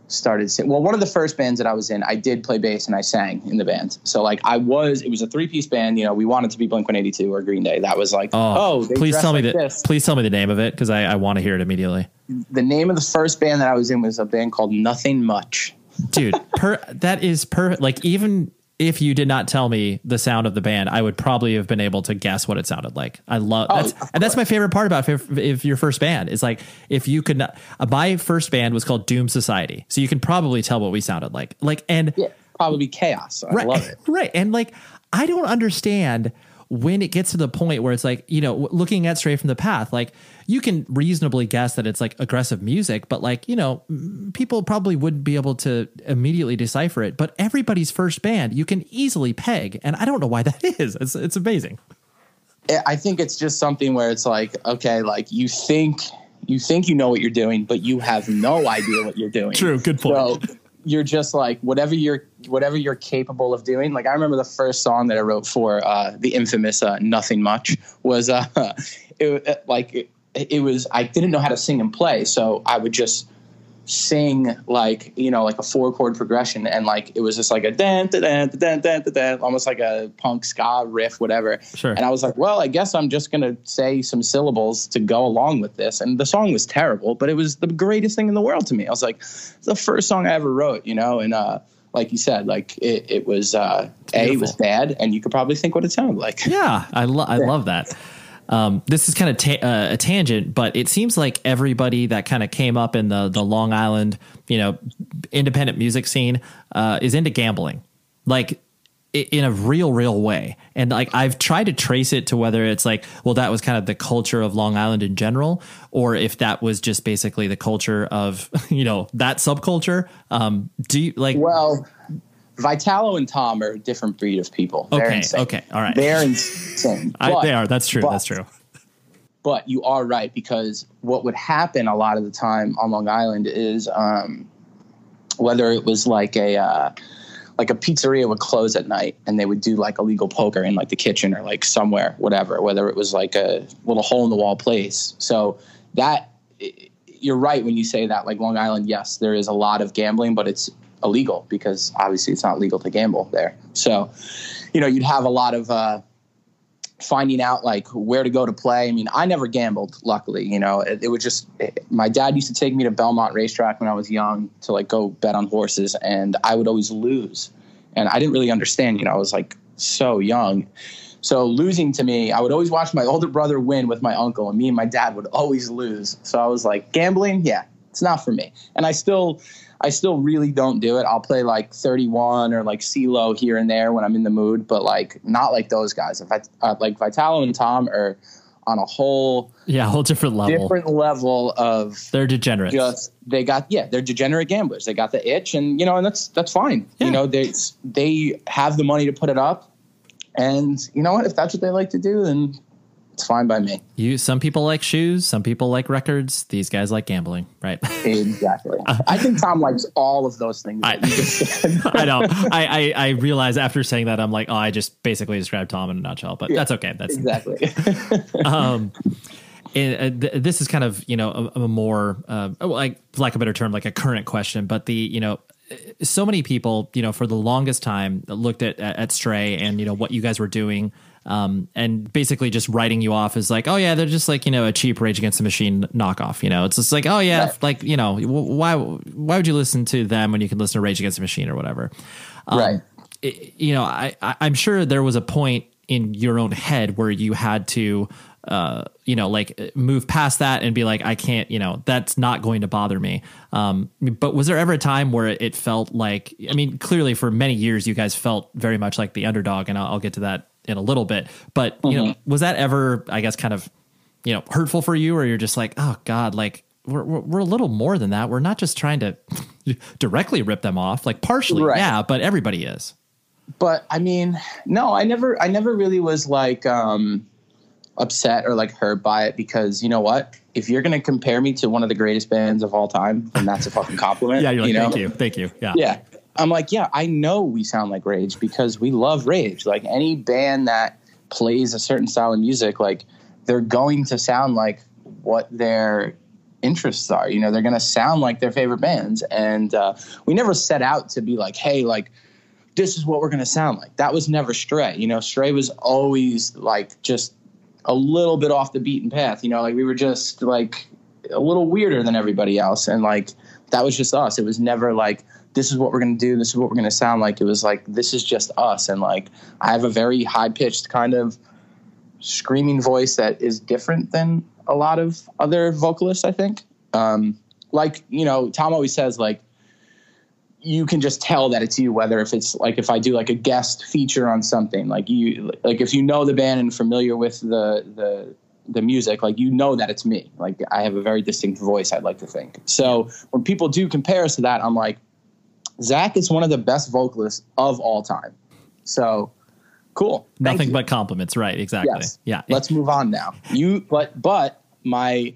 started singing. Well, one of the first bands that I was in, I did play bass and I sang in the band. So like I was, it was a three piece band. You know, we wanted to be Blink One Eighty Two or Green Day. That was like, oh, oh please tell like me that. Please tell me the name of it because I, I want to hear it immediately. The name of the first band that I was in was a band called Nothing Much. Dude, per that is per like even if you did not tell me the sound of the band, I would probably have been able to guess what it sounded like. I love oh, that's and that's my favorite part about if, if, your first band is like if you could not. Uh, my first band was called Doom Society, so you can probably tell what we sounded like. Like and yeah, probably chaos. I right, love it. Right, and like I don't understand when it gets to the point where it's like you know looking at Stray from the Path, like you can reasonably guess that it's like aggressive music, but like, you know, people probably wouldn't be able to immediately decipher it. But everybody's first band, you can easily peg. And I don't know why that is. It's, it's amazing. I think it's just something where it's like, okay, like you think you think you know what you're doing, but you have no idea what you're doing. True, good point. So you're just like whatever you're whatever you're capable of doing. Like I remember the first song that I wrote for uh, the infamous uh, "Nothing Much" was uh, it, like it, it was I didn't know how to sing and play, so I would just sing like you know like a four chord progression and like it was just like a dan dan dan dan dan almost like a punk ska riff whatever sure. and i was like well i guess i'm just gonna say some syllables to go along with this and the song was terrible but it was the greatest thing in the world to me i was like the first song i ever wrote you know and uh like you said, like it, it was uh, a it was bad, and you could probably think what it sounded like. Yeah, I lo- I yeah. love that. Um, this is kind of ta- uh, a tangent, but it seems like everybody that kind of came up in the the Long Island, you know, independent music scene uh, is into gambling, like in a real, real way. And like I've tried to trace it to whether it's like, well, that was kind of the culture of Long Island in general, or if that was just basically the culture of you know that subculture. Um, do you like? Well, Vitalo and Tom are a different breed of people. They're okay. Insane. Okay. All right. They're insane. But, I, they are. That's true. But, That's true. But you are right because what would happen a lot of the time on Long Island is um, whether it was like a uh, like a pizzeria would close at night and they would do like illegal poker in like the kitchen or like somewhere, whatever. Whether it was like a little hole in the wall place. So that you're right when you say that. Like Long Island, yes, there is a lot of gambling, but it's illegal because obviously it's not legal to gamble there. So, you know, you'd have a lot of uh, finding out like where to go to play. I mean, I never gambled, luckily. You know, it, it would just it, my dad used to take me to Belmont Racetrack when I was young to like go bet on horses, and I would always lose, and I didn't really understand. You know, I was like so young. So losing to me, I would always watch my older brother win with my uncle, and me and my dad would always lose. So I was like, gambling, yeah, it's not for me. And I still, I still really don't do it. I'll play like 31 or like CeeLo here and there when I'm in the mood, but like not like those guys. If I uh, like Vitalo and Tom are on a whole yeah, whole different level, different level of they're degenerates. Just they got yeah, they're degenerate gamblers. They got the itch, and you know, and that's that's fine. Yeah. You know, they they have the money to put it up, and you know what? If that's what they like to do, then it's fine by me. You some people like shoes, some people like records. These guys like gambling, right? exactly. I think Tom likes all of those things. I, I know. I, I, I realize after saying that I'm like, oh, I just basically described Tom in a nutshell, but yeah, that's okay. That's exactly. um, and, uh, this is kind of you know a, a more uh, like lack of a better term, like a current question, but the you know so many people you know for the longest time looked at at Stray and you know what you guys were doing um, and basically just writing you off as like, oh yeah, they're just like you know a cheap Rage Against the Machine knockoff. You know, it's just like, oh yeah, right. like you know, why why would you listen to them when you can listen to Rage Against the Machine or whatever? Um, right. It, you know, I, I I'm sure there was a point in your own head where you had to uh, you know, like move past that and be like, I can't, you know, that's not going to bother me. Um, but was there ever a time where it felt like, I mean, clearly for many years, you guys felt very much like the underdog, and I'll, I'll get to that in a little bit. But you know, was that ever, I guess, kind of, you know, hurtful for you, or you're just like, oh God, like we're, we're, we're a little more than that. We're not just trying to directly rip them off, like partially, Right. yeah, but everybody is. but I mean, no, I never, I never really was like um, upset or like hurt by it because you know what? If you're gonna compare me to one of the greatest bands of all time, then that's a fucking compliment. Yeah, you're like, you know? thank you, thank you. Yeah, Yeah, I'm like, yeah, I know we sound like Rage because we love Rage. Like any band that plays a certain style of music, like they're going to sound like what their interests are. You know, they're going to sound like their favorite bands, and uh, we never set out to be like, hey, like this is what we're going to sound like. That was never Stray. You know, Stray was always like just a little bit off the beaten path. You know, like we were just like a little weirder than everybody else, and like that was just us. It was never like this is what we're going to do. This is what we're going to sound like. It was like this is just us, and like I have a very high pitched kind of screaming voice that is different than a lot of other vocalists. I think, um, like you know, Tom always says like you can just tell that it's you whether if it's like if i do like a guest feature on something like you like if you know the band and familiar with the the the music like you know that it's me like i have a very distinct voice i'd like to think so when people do compare us to that i'm like zach is one of the best vocalists of all time so cool Thank nothing you. but compliments, right? Exactly. Yes. Yeah. Let's move on now. You but but my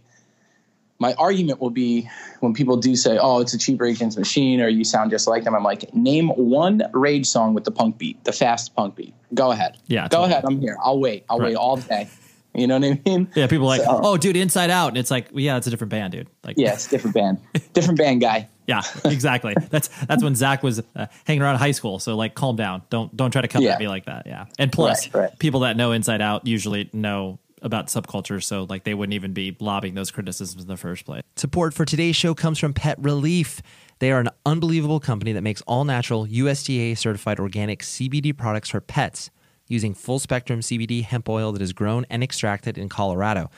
my argument will be when people do say, "Oh, it's a cheap Rage Against Machine," or "You sound just like them." I'm like, name one Rage song with the punk beat, the fast punk beat. Go ahead. Yeah, Go totally. ahead. I'm here. I'll wait. I'll Right. wait all day. You know what I mean? Yeah, people are like, So- oh, dude, Inside Out, and it's like, well, yeah, it's a different band, dude. Like, Yeah, it's a different band. different band guy. Yeah, exactly. that's that's when Zach was uh, hanging around high school. So like, calm down. Don't don't try to come Yeah. at me like that. Yeah, and plus, Right, right. people that know Inside Out usually know about subculture, so like they wouldn't even be lobbing those criticisms in the first place. Support for today's show comes from PetReleaf. They are an unbelievable company that makes all natural, USDA certified organic CBD products for pets using full spectrum CBD hemp oil that is grown and extracted in Colorado.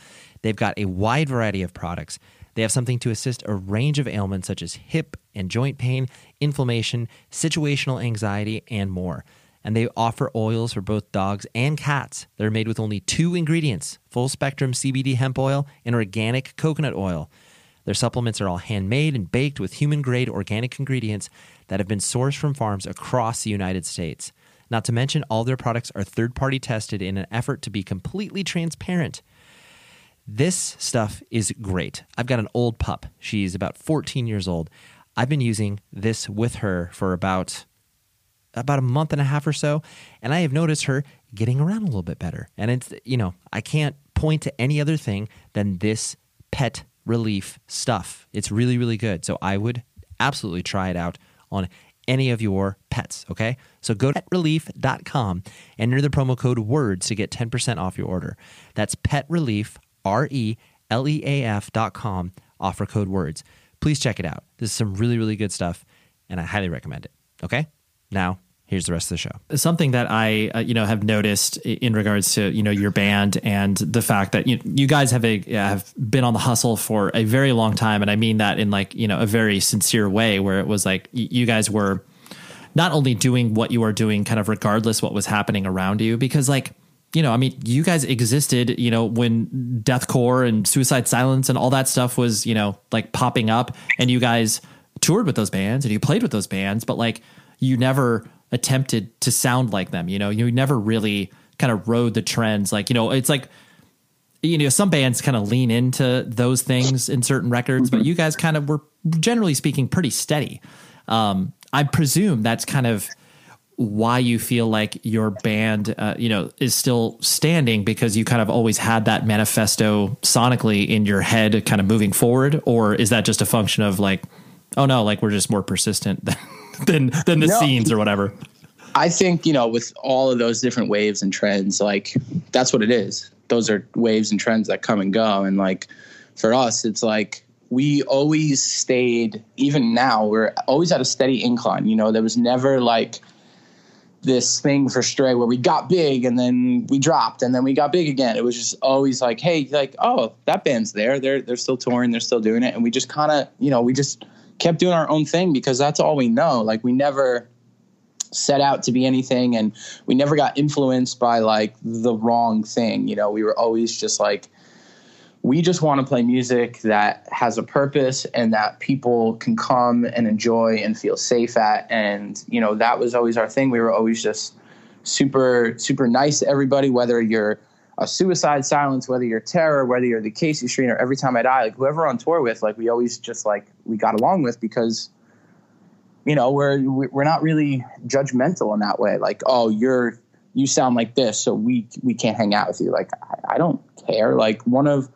They've got a wide variety of products. They have something to assist a range of ailments such as hip and joint pain, inflammation, situational anxiety, and more. And they offer oils for both dogs and cats. They're made with only two ingredients full spectrum CBD hemp oil and organic coconut oil. Their supplements are all handmade and baked with human grade organic ingredients that have been sourced from farms across the United States. Not to mention, all their products are third party tested in an effort to be completely transparent. This stuff is great. I've got an old pup. She's about 14 years old. I've been using this with her for about about a month and a half or so, and I have noticed her getting around a little bit better. And it's you know, I can't point to any other thing than this pet relief stuff. It's really really good. So I would absolutely try it out on any of your pets, okay? So go to petreleaf.com and enter the promo code WORDS to get 10% off your order. That's petreleaf, R E L E A com, offer code WORDS. Please check it out. This is some really, really good stuff, and I highly recommend it, okay? Now, here's the rest of the show. something that I uh, you know have noticed in regards to you know your band and the fact that you you guys have a have been on the hustle for a very long time, and I mean that in like you know a very sincere way, where it was like you guys were not only doing what you are doing, kind of regardless what was happening around you, because like you know, I mean, you guys existed, you know, when deathcore and suicide silence and all that stuff was, you know, like popping up and you guys toured with those bands and you played with those bands, but like you never attempted to sound like them, you know, you never really kind of rode the trends. Like, you know, it's like, you know, some bands kind of lean into those things in certain records, but you guys kind of were generally speaking pretty steady. Um, I presume that's kind of why you feel like your band, uh, you know, is still standing because you kind of always had that manifesto sonically in your head, kind of moving forward, or is that just a function of like, oh no, like we're just more persistent than than, than the No. scenes or whatever? I think, you know, with all of those different waves and trends, like that's what it is. Those are waves and trends that come and go. And like for us, it's like we always stayed, even now, we're always at a steady incline. You know, there was never like this thing for Stray where we got big and then we dropped and then we got big again. It was just always like, hey, like, oh, that band's there. They're they're still touring, they're still doing it. And we just kind of, you know, we just kept doing our own thing because that's all we know. Like we never set out to be anything and we never got influenced by like the wrong thing. You know, we were always just like we just want to play music that has a purpose and that people can come and enjoy and feel safe at. And you know that was always our thing. We were always just super super nice to everybody whether you're a suicide silence whether you're terror whether you're the Acacia Strain or every time i die like whoever on tour with like we always just like we got along with because you know we're we're not really judgmental in that way. Like oh you're you sound like this so we we can't hang out with you. Like i, I don't care. Like one of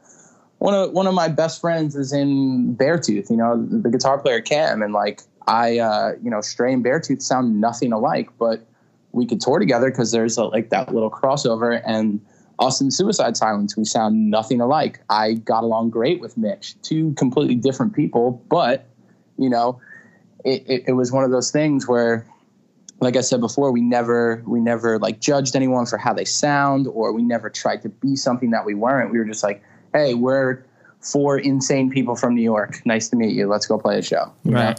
one of one of my best friends is in Beartooth, you know, the guitar player Cam, and like I, uh, you know, Stray and Beartooth sound nothing alike, but we could tour together because there's a, like that little crossover. And us and Suicide Silence, we sound nothing alike. I got along great with Mitch, two completely different people, but you know, it, it, it was one of those things where like I said before, we never we never like judged anyone for how they sound, or we never tried to be something that we weren't. We were just like, hey, we're four insane people from New York. Nice to meet you. Let's go play a show. Right.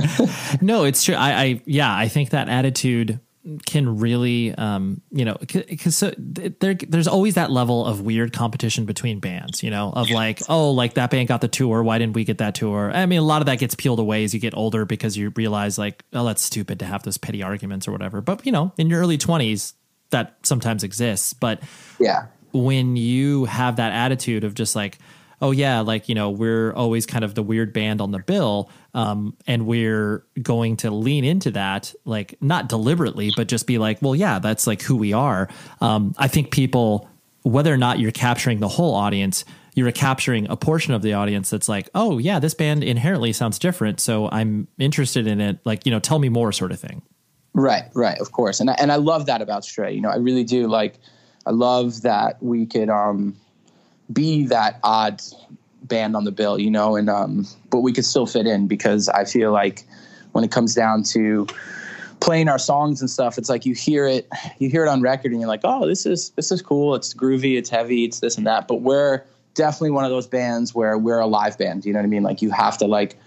no, it's true. I, I, yeah, I think that attitude can really, um, you know, because so there, there's always that level of weird competition between bands, you know, of like, oh, like that band got the tour. Why didn't we get that tour? I mean, a lot of that gets peeled away as you get older because you realize like, oh, that's stupid to have those petty arguments or whatever. But, you know, in your early 20s, that sometimes exists. But yeah, when you have that attitude of just like, oh yeah, like you know we're always kind of the weird band on the bill, um, and we're going to lean into that, like not deliberately, but just be like, well, yeah, that's like who we are. Um, I think people, whether or not you're capturing the whole audience, you're capturing a portion of the audience that's like, oh yeah, this band inherently sounds different, so I'm interested in it. Like you know, tell me more, sort of thing. Right, right, of course, and I, and I love that about Stray. You know, I really do like I love that we could um, be that odd band on the bill, you know, and um, but we could still fit in because I feel like when it comes down to playing our songs and stuff, it's like you hear it, you hear it on record, and you're like, oh, this is this is cool. It's groovy, it's heavy, it's this and that. But we're definitely one of those bands where we're a live band. You know what I mean? Like you have to like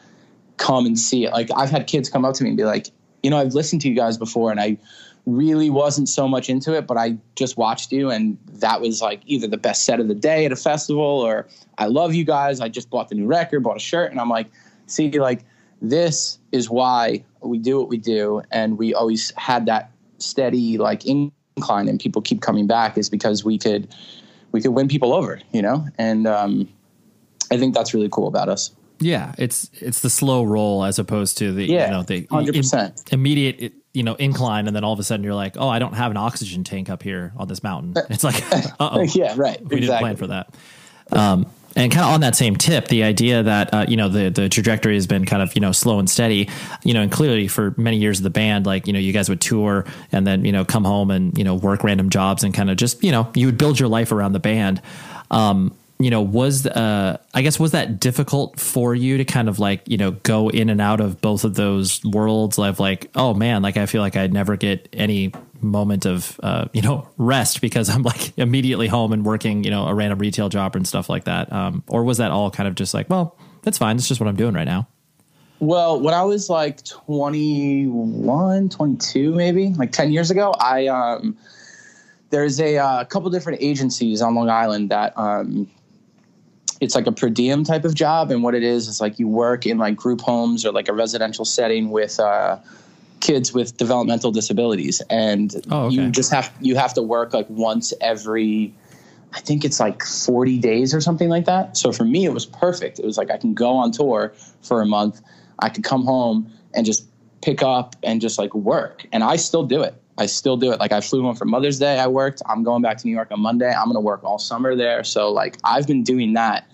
come and see it. Like I've had kids come up to me and be like, you know, I've listened to you guys before, and I really wasn't so much into it, but I just watched you, and that was like either the best set of the day at a festival, or I love you guys. I just bought the new record, bought a shirt, and I'm like, see, like this is why we do what we do, and we always had that steady like incline, and people keep coming back is because we could we could win people over, you know, and um, I think that's really cool about us. Yeah, it's it's the slow roll as opposed to the yeah, you know the 100%. immediate you know incline, and then all of a sudden you're like, oh, I don't have an oxygen tank up here on this mountain. It's like, oh, yeah, right, we exactly. didn't plan for that. Um, and kind of on that same tip, the idea that uh, you know the the trajectory has been kind of you know slow and steady, you know, and clearly for many years of the band, like you know, you guys would tour and then you know come home and you know work random jobs and kind of just you know you would build your life around the band. Um, you know, was uh, I guess was that difficult for you to kind of like you know go in and out of both of those worlds of like, oh man, like I feel like I'd never get any moment of uh, you know rest because I'm like immediately home and working you know a random retail job and stuff like that, um, or was that all kind of just like, well, that's fine, it's just what I'm doing right now. Well, when I was like 21, 22, maybe like 10 years ago, I um, there's a uh, couple different agencies on Long Island that um, it's like a per diem type of job and what it is is like you work in like group homes or like a residential setting with uh, kids with developmental disabilities and oh, okay. you just have you have to work like once every i think it's like 40 days or something like that so for me it was perfect it was like i can go on tour for a month i could come home and just pick up and just like work and i still do it I still do it. Like I flew home for Mother's Day. I worked. I'm going back to New York on Monday. I'm going to work all summer there. So like I've been doing that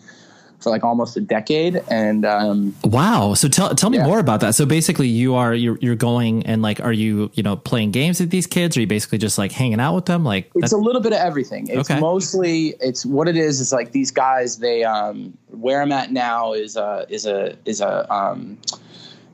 for like almost a decade. And um, wow. So tell tell me yeah. more about that. So basically, you are you're you're going and like, are you you know playing games with these kids? Or are you basically just like hanging out with them? Like it's a little bit of everything. It's okay. mostly it's what it is. Is like these guys. They um, where I'm at now is a is a is a um,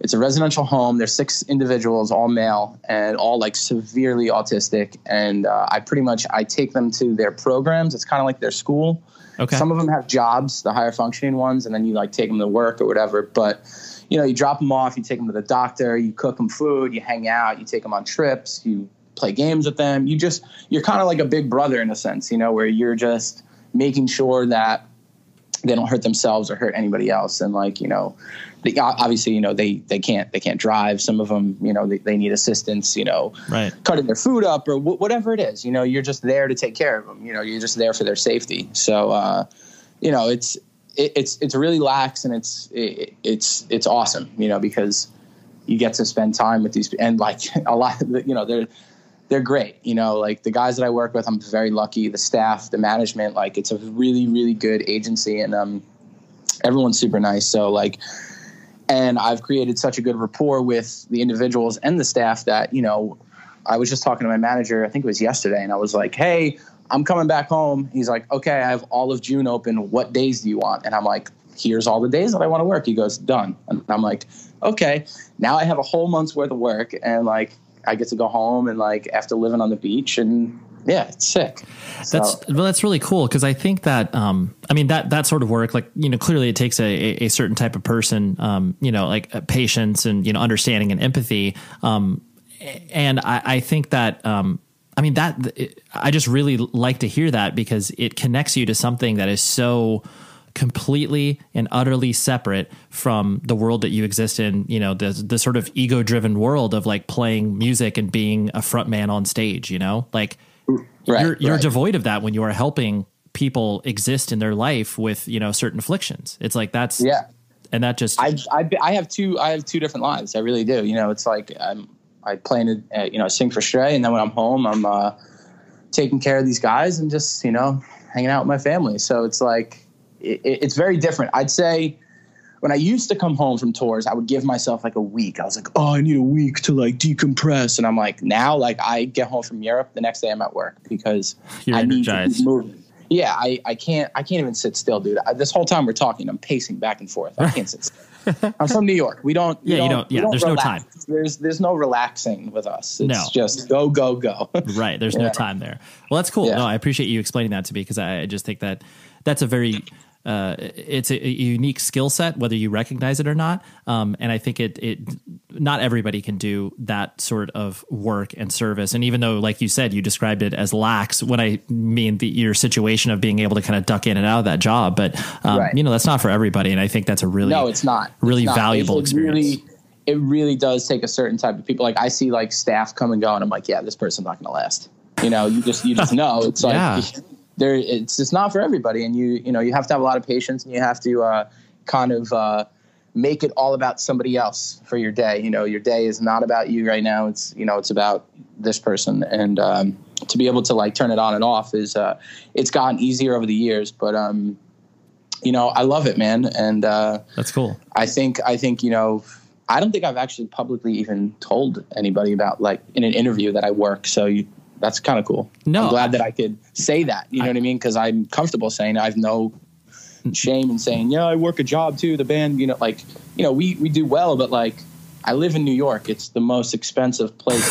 it's a residential home. There's six individuals, all male, and all like severely autistic. And uh, I pretty much I take them to their programs. It's kind of like their school. Okay. Some of them have jobs, the higher functioning ones, and then you like take them to work or whatever. But you know, you drop them off, you take them to the doctor, you cook them food, you hang out, you take them on trips, you play games with them. You just you're kind of like a big brother in a sense, you know, where you're just making sure that they don't hurt themselves or hurt anybody else. And like you know, they, obviously you know they they can't they can't drive. Some of them you know they, they need assistance. You know, Right. cutting their food up or wh- whatever it is. You know, you're just there to take care of them. You know, you're just there for their safety. So uh, you know, it's it, it's it's really lax and it's it, it's it's awesome. You know, because you get to spend time with these and like a lot of the, you know they're they're great you know like the guys that i work with i'm very lucky the staff the management like it's a really really good agency and um everyone's super nice so like and i've created such a good rapport with the individuals and the staff that you know i was just talking to my manager i think it was yesterday and i was like hey i'm coming back home. He's like okay i have all of june open. What days do you want? And i'm like here's all the days that i want to work. He goes done. And i'm like okay. Now i have a whole month's worth of work and like i get to go home and like after living on the beach and yeah it's sick That's So- well, that's really cool because I think that um, I mean that that sort of work, like you know, clearly it takes a, a, certain type of person, um, you know, like uh, patience and you know, understanding and empathy. Um, and I, I think that um, I mean that it, I just really like to hear that because it connects you to something that is so completely and utterly separate from the world that you exist in you know the the sort of ego driven world of like playing music and being a front man on stage you know like Right, you're you're right. devoid of that when you are helping people exist in their life with you know certain afflictions. It's like that's yeah and that just I, I I have two I have two different lives. I really do. You know, it's like I'm I play in a, uh, you know sing for Stray, and then when I'm home, I'm uh, taking care of these guys and just you know hanging out with my family. So it's like it, it's very different. I'd say when I used to come home from tours, I would give myself like a week. I was like, oh, I need a week to like decompress, and I'm like now like I get home from Europe, the next day I'm at work because You're I need to energized. moving. Yeah, I, I can't I can't even sit still, dude. I, this whole time we're talking, I'm pacing back and forth. I can't sit still. I'm from New York. We don't. we Yeah, you don't- yeah, there's no relax. There's there's no relaxing with us. It's No. just go go go. right. There's no time there. Well, that's cool. Yeah. No, I appreciate you explaining that to me because I, I just think that that's a very uh, it's a, a unique skill set, whether you recognize it or not. Um, and I think it it not everybody can do that sort of work and service. And even though, like you said, you described it as lax, when I mean the, your situation of being able to kind of duck in and out of that job, but um, Right. you know that's not for everybody. And I think that's a really no, it's not. It's really not. valuable It- it experience. Really, it really does take a certain type of people. Like I see like staff come and go, and I'm like, yeah, this person's not going to last. You know, you just you just know it's like Yeah. there. It's just not for everybody, and you you know you have to have a lot of patience, and you have to uh, kind of. Uh, make it all about somebody else for your day you know your day is not about you right now it's you know it's about this person and um, to be able to like turn it on and off is uh, it's gotten easier over the years but um, you know i love it man and uh, that's cool. I think I think you know I don't think I've actually publicly even told anybody about like in an interview that I work. So you, that's kind of cool. No, I'm glad that I could say that. You know what I mean? Because I'm comfortable saying. I have no shame in saying yeah I work a job too. The band, you know, like you know we we do well, but like I live in New York. It's the most expensive place.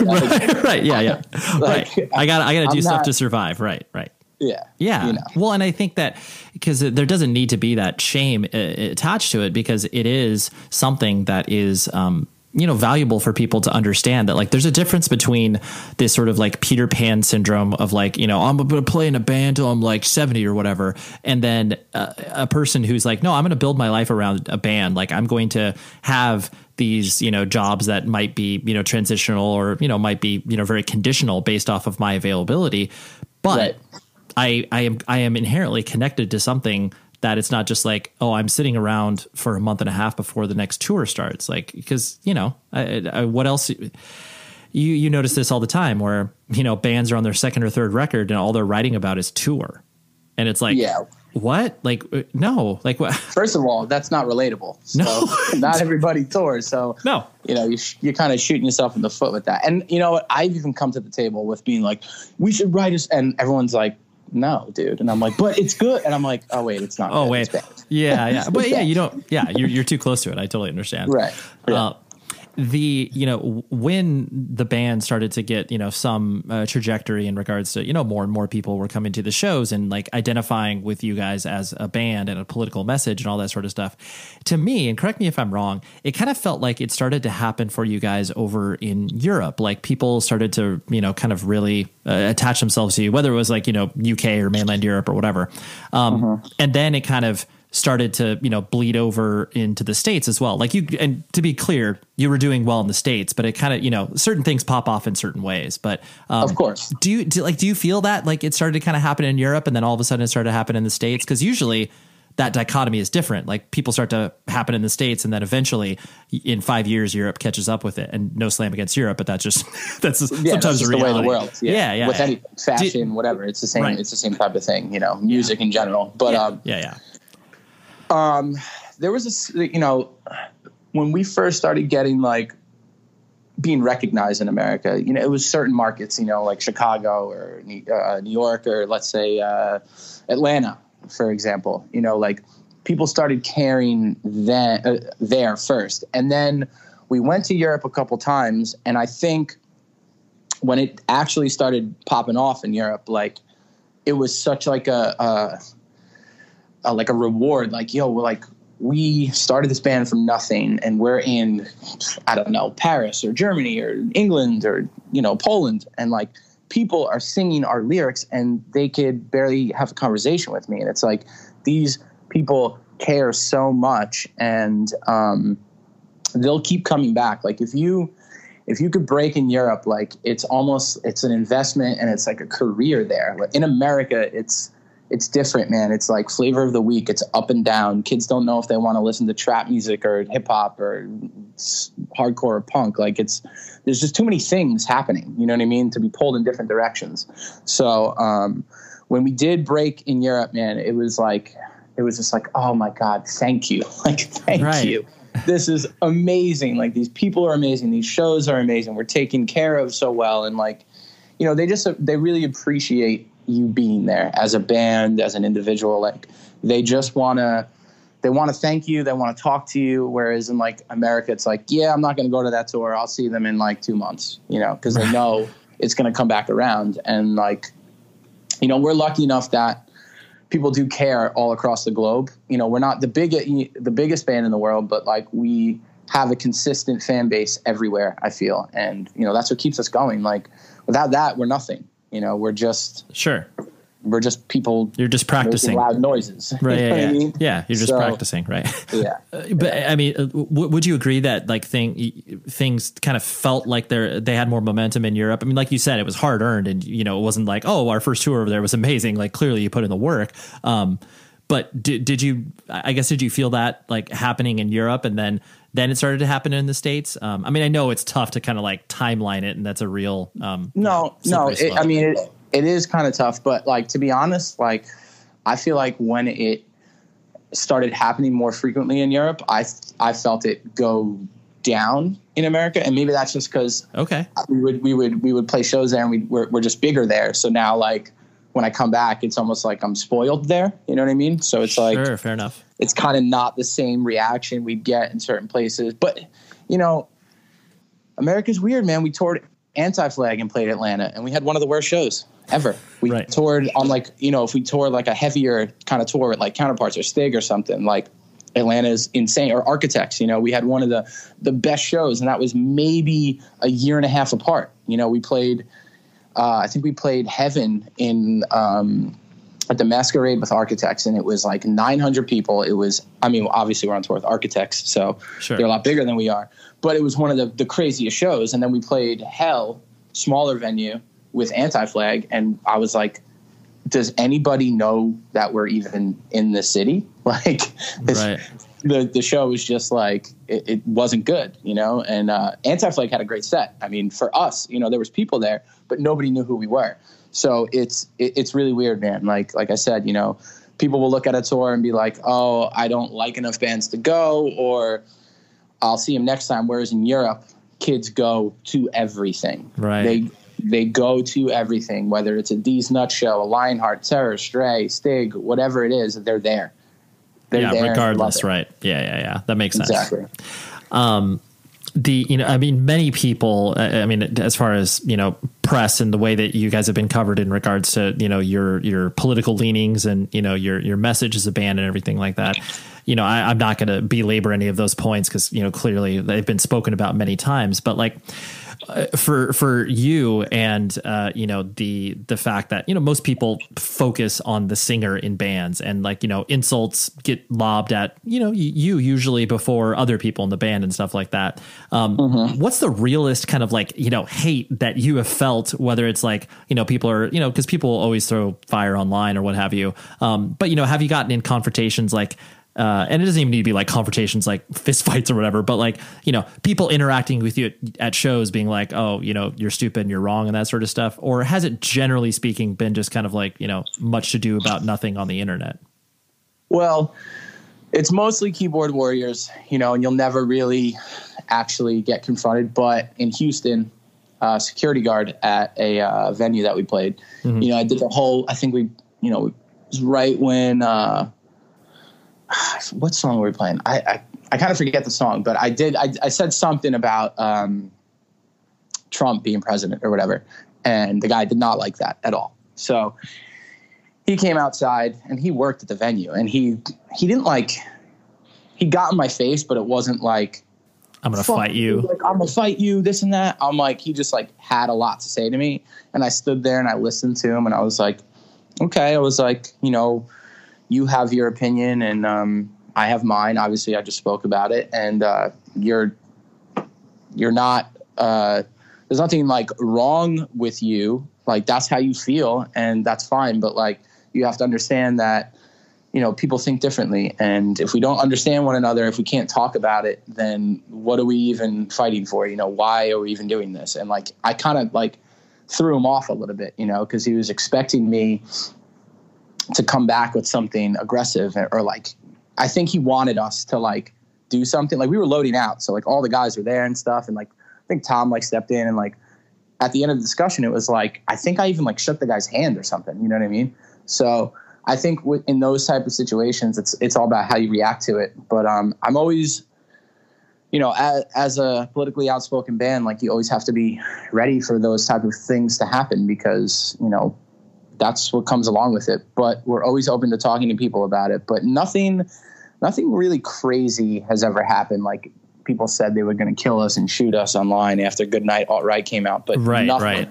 Like, right. Yeah. Yeah. Like, right. I got I got to do I'm stuff not- to survive. Right. Right. yeah, Yeah. You know. Well, and I think that because there doesn't need to be that shame uh, attached to it because it is something that is, um, you know, valuable for people to understand that like there's a difference between this sort of like Peter Pan syndrome of like, you know, I'm going to play in a band till I'm like 70 or whatever. And then uh, a person who's like, no, I'm going to build my life around a band. Like I'm going to have these, you know, jobs that might be, you know, transitional or, you know, might be, you know, very conditional based off of my availability. But Right. I, I am I am inherently connected to something that it's not just like oh I'm sitting around for a month and a half before the next tour starts like because you know I, I, what else you you notice this all the time where you know bands are on their second or third record and all they're writing about is tour and it's like Yeah. what like uh, no like what First of all, that's not relatable. So No. not everybody tours. So no you know, you sh- you're kind of shooting yourself in the foot with that. And you know what? I've even come to the table with being like, we should write this, and everyone's like, no, dude. And I'm like, but it's good. And I'm like, oh wait, it's not. Oh wait, yeah, yeah, but yeah, you don't. Yeah, you're you're too close to it. I totally understand. Right. Yeah. Uh, the you know when the band started to get you know some uh, trajectory in regards to you know more and more people were coming to the shows and like identifying with you guys as a band and a political message and all that sort of stuff to me and correct me if i'm wrong it kind of felt like it started to happen for you guys over in europe. Like people started to you know kind of really uh, attach themselves to you whether it was like you know uk or mainland europe or whatever. Um, and then it kind of started to you know bleed over into the states as well like you and to be clear you were doing well in the states but it kind of you know certain things pop off in certain ways but um, Of course. do you do, like do you feel that like it started to kind of happen in Europe and then all of a sudden it started to happen in the states because usually that dichotomy is different like people start to happen in the states and then eventually in five years Europe catches up with it and no slam against Europe but that's just that's just, Yeah, sometimes that's just the way of the world. Yeah, yeah yeah, With yeah. any fashion, whatever, it's the same. Right. It's the same type of thing. You know, music in general. But um, yeah yeah there was this, you know, when we first started getting like being recognized in America, you know, it was certain markets, you know, like Chicago or New, uh, New York or let's say uh, Atlanta, for example. You know, like people started caring then uh, there first, and then we went to Europe a couple times, and I think when it actually started popping off in Europe, like it was such like a, a, a like a reward. Like yo, we're like we started this band from nothing, and we're in I don't know Paris or Germany or England or you know Poland, and like people are singing our lyrics, and they could barely have a conversation with me, and it's like these people care so much, and um, they'll keep coming back. Like if you if you could break in Europe, like it's almost it's an investment and it's like a career there. Like, In America, it's it's different, man. It's like flavor of the week. It's up and down. Kids don't know if they want to listen to trap music or hip hop or hardcore or punk. Like it's there's just too many things happening. You know what I mean? To be pulled in different directions. So um, when we did break in Europe, man, it was like it was just like, oh my god, thank you, like thank Right. you this is amazing. Like these people are amazing. These shows are amazing. We're taken care of so well, and like, you know, they just they really appreciate you being there as a band, as an individual. Like they just want to they want to thank you. They want to talk to you. Whereas in like America, it's like, yeah, I'm not going to go to that tour. I'll see them in like two months, you know, because they know it's going to come back around. And like, you know, we're lucky enough that people do care all across the globe. You know, we're not the biggest the biggest band in the world, but like we have a consistent fan base everywhere. I feel, and you know, that's what keeps us going. Like without that, we're nothing. You know, we're just sure we're just people you're just practicing loud noises. right yeah yeah. I mean? yeah you're just So, practicing right Yeah. But I mean, uh, w- would you agree that like thing things kind of felt like they they had more momentum in Europe? I mean, like you said, it was hard earned, and you know, it wasn't like oh, our first tour over there was amazing. Like clearly, you put in the work. Um, but did did you? I guess did you feel that like happening in Europe, and then then it started to happen in the states? Um, I mean, I know it's tough to kind of like timeline it, and that's a real um, No, no. It, I mean, it, it is kind of tough, but like to be honest, like I feel like when it started happening more frequently in Europe, I I felt it go down in America, and maybe that's just because okay, we would we would we would play shows there, and we we're, we're just bigger there. So now, like when I come back, it's almost like I'm spoiled there. You know what I mean? So it's like sure, fair enough. it's kind of not the same reaction we'd get in certain places. But you know, America's weird, man. We toured Anti-Flag and played Atlanta, and we had one of the worst shows ever. We Right. toured on like you know, if we toured like a heavier kind of tour with like Counterparts or Stig or something, like Atlanta's insane. Or Architects, you know, we had one of the the best shows, and that was maybe a year and a half apart. You know, we played. Uh, I think we played Heaven in um, at the Masquerade with Architects, and it was like 900 people. It was, I mean, obviously we're on tour with Architects, so Sure. they're a lot bigger than we are. But it was one of the, the craziest shows. And then we played Hell, smaller venue with Anti Flag, and I was like, does anybody know that we're even in the city? Like, this, Right. The the show was just like it, it wasn't good, you know. And uh, Anti Flag had a great set. I mean, for us, you know, there was people there, but nobody knew who we were. So it's it, it's really weird, man. Like like I said, you know, people will look at a tour and be like, oh, I don't like enough bands to go, or I'll see them next time. Whereas in Europe, kids go to everything. Right. They they go to everything, whether it's a D's Nutshell, a Lionheart, Terror, Stray, Stig, whatever it is, they're there. They're yeah, regardless, right? Yeah, yeah, yeah. That makes sense. Exactly. Um, the you know i mean many people i mean as far as you know press and the way that you guys have been covered in regards to you know your your political leanings and you know your your message as a band and everything like that you know I, i'm not going to belabor any of those points because you know clearly they've been spoken about many times but like uh, for for you and uh, you know the the fact that you know most people focus on the singer in bands and like you know insults get lobbed at you know y- you usually before other people in the band and stuff like that. Um, What's the realest kind of like you know hate that you have felt? Whether it's like you know people are you know because people always throw fire online or what have you. Um, but you know have you gotten in confrontations like? Uh, and it doesn't even need to be like confrontations like fist fights or whatever but like you know people interacting with you at, at shows being like oh you know you're stupid and you're wrong and that sort of stuff or has it generally speaking been just kind of like you know much to do about nothing on the internet Well, it's mostly keyboard warriors, you know, and you'll never really actually get confronted. But in Houston, uh, security guard at a uh, venue that we played, you know, I did the whole. I think we, you know, it was right when uh, what song were we playing? I I, I kind of forget the song, but I did. I, I said something about um, Trump being president or whatever, and the guy did not like that at all. So he came outside and he worked at the venue and he he didn't like he got in my face but it wasn't like i'm gonna "Fuck fight you like i'm gonna fight you this and that i'm like he just like had a lot to say to me and i stood there and i listened to him and i was like okay i was like you know you have your opinion and um i have mine. Obviously i just spoke about it. And uh you're you're not uh there's nothing like wrong with you. Like that's how you feel and that's fine. But like you have to understand that you know people think differently. And if we don't understand one another if we can't talk about it then what are we even fighting for? You know why are we even doing this? And like i kind of like threw him off a little bit you know because he was expecting me to come back with something aggressive or like i think he wanted us to like do something. Like we were loading out so like all the guys were there and stuff and like i think tom like stepped in and like at the end of the discussion it was like i think i even like shook the guy's hand or something you know what i mean? So i think in those type of situations it's it's all about how you react to it. But um i'm always you know as, as a politically outspoken band like you always have to be ready for those type of things to happen because you know that's what comes along with it. But we're always open to talking to people about it. But nothing nothing really crazy has ever happened. Like people said they were going to kill us and shoot us online after good night alt right came out but Right, nothing, right.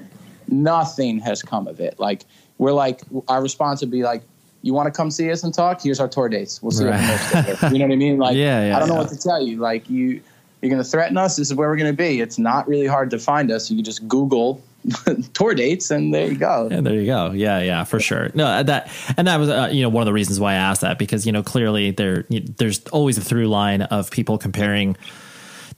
nothing has come of it. Like we're like our response would be like you want to come see us and talk? Here's our tour dates. We'll see you Right. merch stand. you know what i mean? Like Yeah, yeah, i don't know what to tell you. Like you you're going to threaten us this is where we're going to be. It's not really hard to find us. You can just google tour dates and there you go Yeah, there you go. Yeah, yeah, for sure. No, that and that was uh, you know one of the reasons why I asked that because you know clearly there there's always a through line of people comparing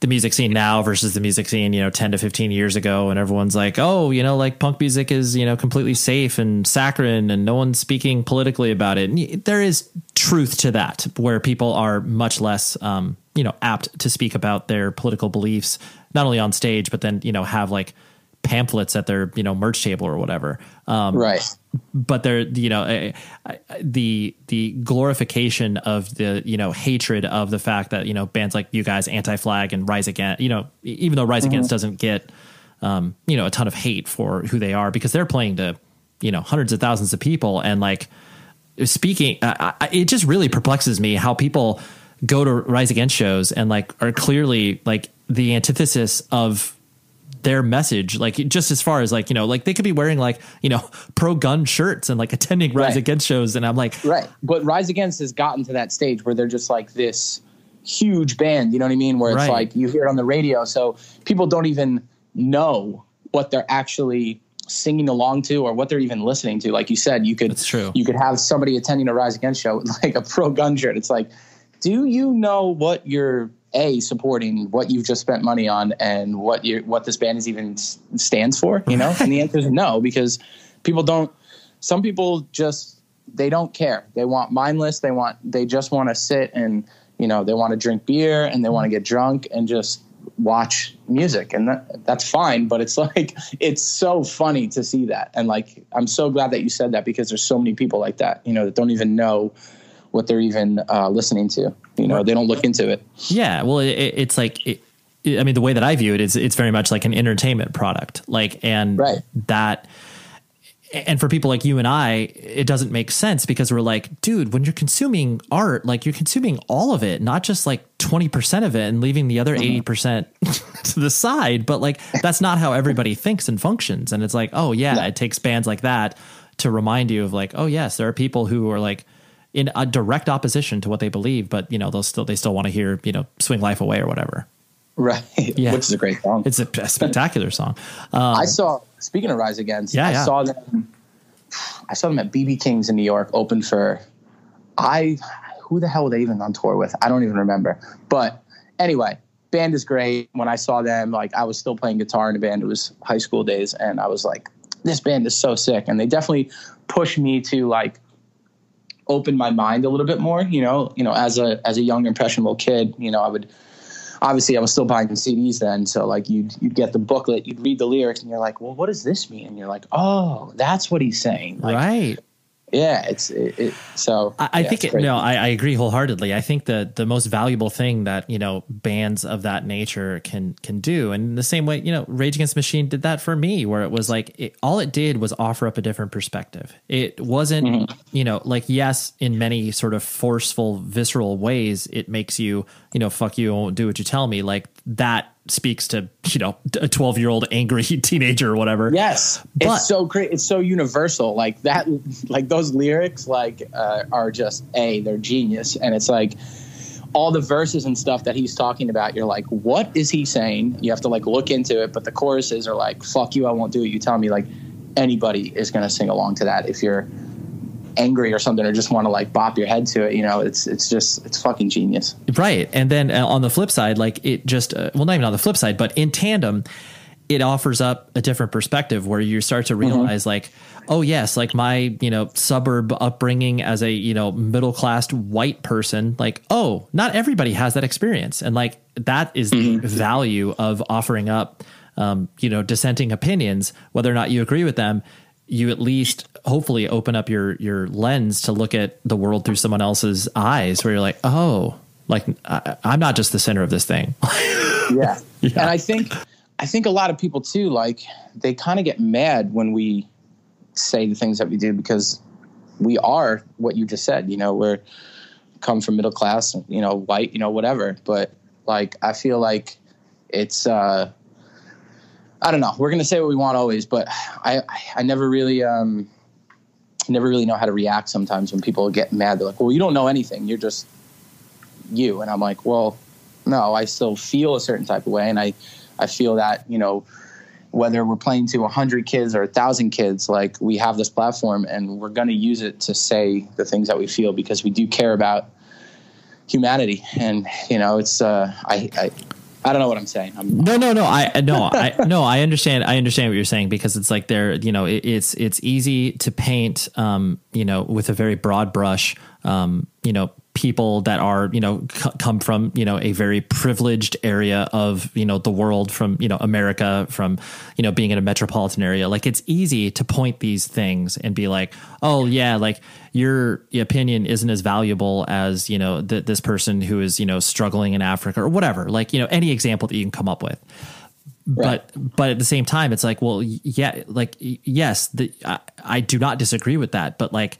the music scene now versus the music scene you know 10 to 15 years ago and everyone's like oh you know like punk music is you know completely safe and saccharine and no one's speaking politically about it and there is truth to that where people are much less um, you know apt to speak about their political beliefs not only on stage but then you know have like pamphlets at their you know merch table or whatever. Um, right. But there you know I- I- the the glorification of the you know hatred of the fact that you know bands like you guys anti-flag and rise against you know even though rise against doesn't get um you know a ton of hate for who they are because they're playing to you know hundreds of thousands of people. And like speaking I, I, it just really perplexes me how people go to rise against shows and like are clearly like the antithesis of their message like just as far as like you know like they could be wearing like you know pro gun shirts and like attending rise Right. against shows and i'm like Right. But Rise Against has gotten to that stage where they're just like this huge band, you know what I mean? Where it's Right. like you hear it on the radio. So people don't even know what they're actually singing along to or what they're even listening to. Like you said, you could That's true. you could have somebody attending a Rise Against show with like a pro gun shirt. It's like, do you know what you're a supporting what you've just spent money on and what you what this band is even stands for you know? And the answer is no because people don't some people just they don't care. They want mindless. They want they just want to sit and you know they want to drink beer and they want to get drunk and just watch music. And that, that's fine but it's like it's so funny to see that. And like i'm so glad that you said that because there's so many people like that you know that don't even know what they're even uh, listening to you know they don't look into it Yeah, well, it, it's like, it, I mean, the way that I view it is, it's very much like an entertainment product. Like, and Right. that, and for people like you and I, it doesn't make sense because we're like, dude, when you're consuming art, like you're consuming all of it, not just like 20% of it and leaving the other 80% to the side. But like, that's not how everybody thinks and functions. And it's like, oh, yeah, No. it takes bands like that to remind you of like, oh, yes, there are people who are like, in a direct opposition to what they believe, but you know they'll still they still want to hear you know "Swing Life Away" or whatever. right Yeah. which is a great song It's a, a spectacular song. Um, I saw. Speaking of Rise Against, Yeah, I yeah. saw them. I saw them at BB King's in New York, open for. I who the hell were they even on tour with? I don't even remember. But anyway, band is great. When I saw them, like I was still playing guitar in a band. It was high school days, and I was like, this band is so sick, and they definitely pushed me to like open my mind a little bit more. You know, you know, as a as a young impressionable kid, you know, I would obviously I was still buying CDs then, so like you'd you'd get the booklet, you'd read the lyrics, and you're like, well, what does this mean? And you're like, oh, that's what he's saying. Like, right. Yeah, it's it, it so. I, I yeah, think it, no, I, I agree wholeheartedly. I think that the most valuable thing that you know bands of that nature can can do, and in the same way, you know, Rage Against the Machine did that for me, where it was like it, all it did was offer up a different perspective. It wasn't, Mm-hmm. you know, like yes, in many sort of forceful, visceral ways, it makes you, you know, fuck you, I won't do what you tell me. Like that speaks to you know a twelve year old angry teenager or whatever. Yes, But- it's so great. It's so universal. Like that, like those lyrics, like uh, are just a. They're genius, and it's like all the verses and stuff that he's talking about. You're like, what is he saying? You have to like look into it. But the choruses are like, "Fuck you, I won't do it." You tell me, like anybody is gonna sing along to that if you're angry or something or just want to like bop your head to it. You know, it's it's just it's fucking genius. Right. And then uh, on the flip side, like it just, uh, well, not even on the flip side, but in tandem, it offers up a different perspective where you start to realize, like, oh, yes, like my, you know, suburb upbringing as a, you know, middle class white person, like, oh, not everybody has that experience. And like that is the value of offering up, um, you know, dissenting opinions, whether or not you agree with them. You at least hopefully open up your your lens to look at the world through someone else's eyes, where you're like, oh, like I, I'm not just the center of this thing. yeah. And I think I think a lot of people too, like they kind of get mad when we say the things that we do because we are what you just said. You know, we're come from middle class, you know, white, you know, whatever. But like, I feel like it's. uh I don't know. We're gonna say what we want always, but I I never really um never really know how to react sometimes when people get mad. They're like, "Well, you don't know anything. You're just you," and I'm like, "Well, no, I still feel a certain type of way, and I I feel that you know whether we're playing to 100 kids or 1000 kids like we have this platform and we're going to use it to say the things that we feel because we do care about humanity and you know it's uh i i, I don't know what i'm saying I'm, No, no, no. I no, I no. I understand. I understand what you're saying because it's like there. You know, it, it's it's easy to paint. Um, you know, with a very broad brush. Um, you know, people that are you know c- come from you know a very privileged area of you know the world from you know America from you know being in a metropolitan area. Like it's easy to point these things and be like, oh yeah, like your opinion isn't as valuable as you know th- this person who is you know struggling in Africa or whatever. Like you know any example that you can come up with but but at the same time it's like well yeah like yes the, I, I do not disagree with that but like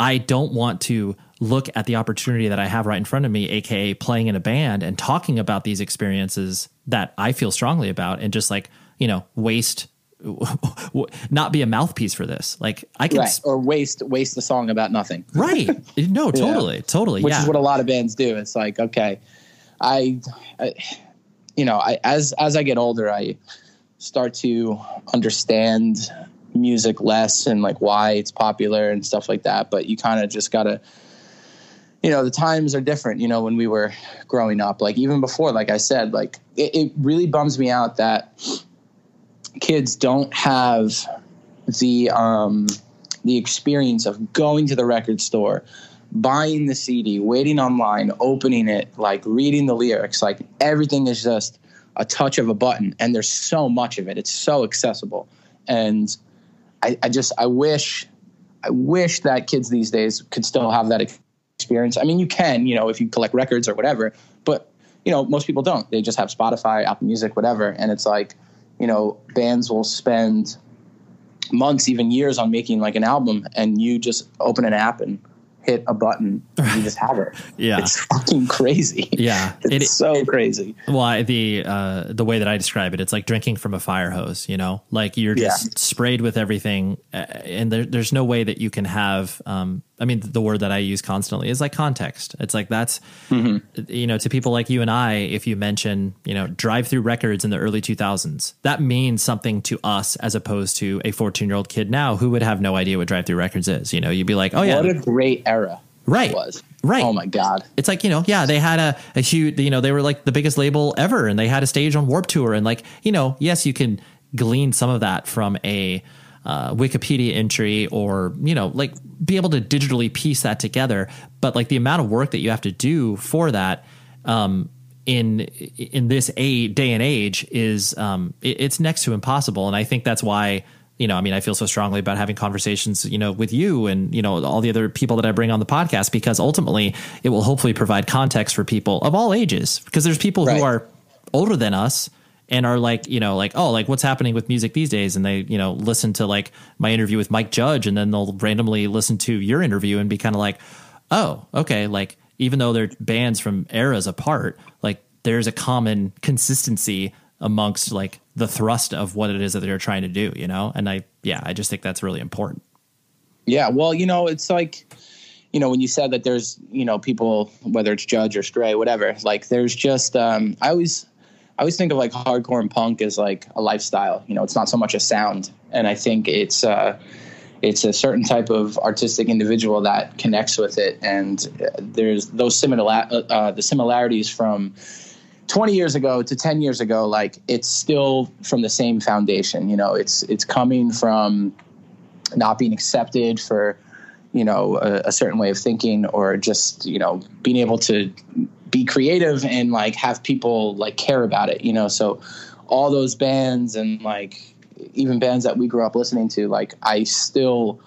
i don't want to look at the opportunity that i have right in front of me aka playing in a band and talking about these experiences that i feel strongly about and just like you know waste not be a mouthpiece for this. Like i can right or waste waste a song about nothing. Right. No totally totally which yeah. is what a lot of bands do. It's like, okay, I, I you know, I as as I get older, I start to understand music less and like why it's popular and stuff like that. But you kind of just gotta, you know, the times are different. You know, when we were growing up, like even before, like I said, like it, it really bums me out that kids don't have the um the experience of going to the record store buying the CD, waiting online, opening it, like reading the lyrics, like everything is just a touch of a button and there's so much of it it's so accessible and i, I just i wish i wish that kids these days could still have that experience. I mean you can you know if you collect records or whatever but you know most people don't. They just have spotify apple music whatever and it's like you know bands will spend months even years on making like an album and you just open an app and hit a button and you just have it. Yeah. It's fucking crazy. Yeah. It's It- so crazy. Well, I- the uh, the way that I describe it, it's like drinking from a fire hose. You know, like you're just Yeah. sprayed with everything, uh, and there, there's no way that you can have. Um, I mean, the word that I use constantly is like context. It's like that's mm-hmm. you know to people like you and I. If you mention you know Drive-Thru Records in the early 2000s, that means something to us as opposed to a 14 year old kid now who would have no idea what Drive-Thru Records is. You know, you'd be like, oh yeah, What a great era Right. was. Right. Oh my God. it's like you know yeah they had a, a huge you know they were like the biggest label ever and they had a stage on Warped Tour and like you know yes you can glean some of that from a uh, wikipedia entry or you know like be able to digitally piece that together. But like the amount of work that you have to do for that um in in this a day and age is um it, it's next to impossible. And i think that's why you know, I mean, I feel so strongly about having conversations, you know, with you and, you know, all the other people that I bring on the podcast because ultimately it will hopefully provide context for people of all ages. Because there's people Right. who are older than us and are like, you know, like, oh, like what's happening with music these days? And they, you know, listen to like my interview with Mike Judge and then they'll randomly listen to your interview and be kind of like, oh, okay. Like, even though they're bands from eras apart, like there's a common consistency amongst like the thrust of what it is that they're trying to do, you know? And I, yeah, I just think that's really important. Yeah. Well, you know, it's like, you know, when you said that there's, you know, people, whether it's Judge or Stray, whatever, like there's just, um, I always, I always think of like hardcore and punk as like a lifestyle. You know, it's not so much a sound. And I think it's, uh, it's a certain type of artistic individual that connects with it. And uh, there's those similar, uh, the similarities from 20 years ago to 10 years ago, like it's still from the same foundation. You know, it's, it's coming from, not being accepted for you know a, a certain way of thinking or just you know being able to be creative and like have people like care about it you know? So all those bands and like even bands that we grew up listening to like i still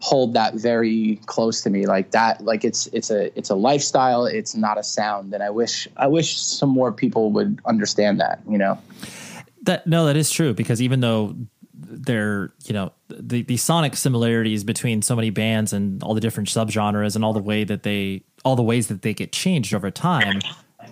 hold that very close to me like that like it's it's a it's a lifestyle it's not a sound and i wish i wish some more people would understand that you know? That no, that is true because even though they're you know the the sonic similarities between so many bands and all the different subgenres and all the way that they all the ways that they get changed over time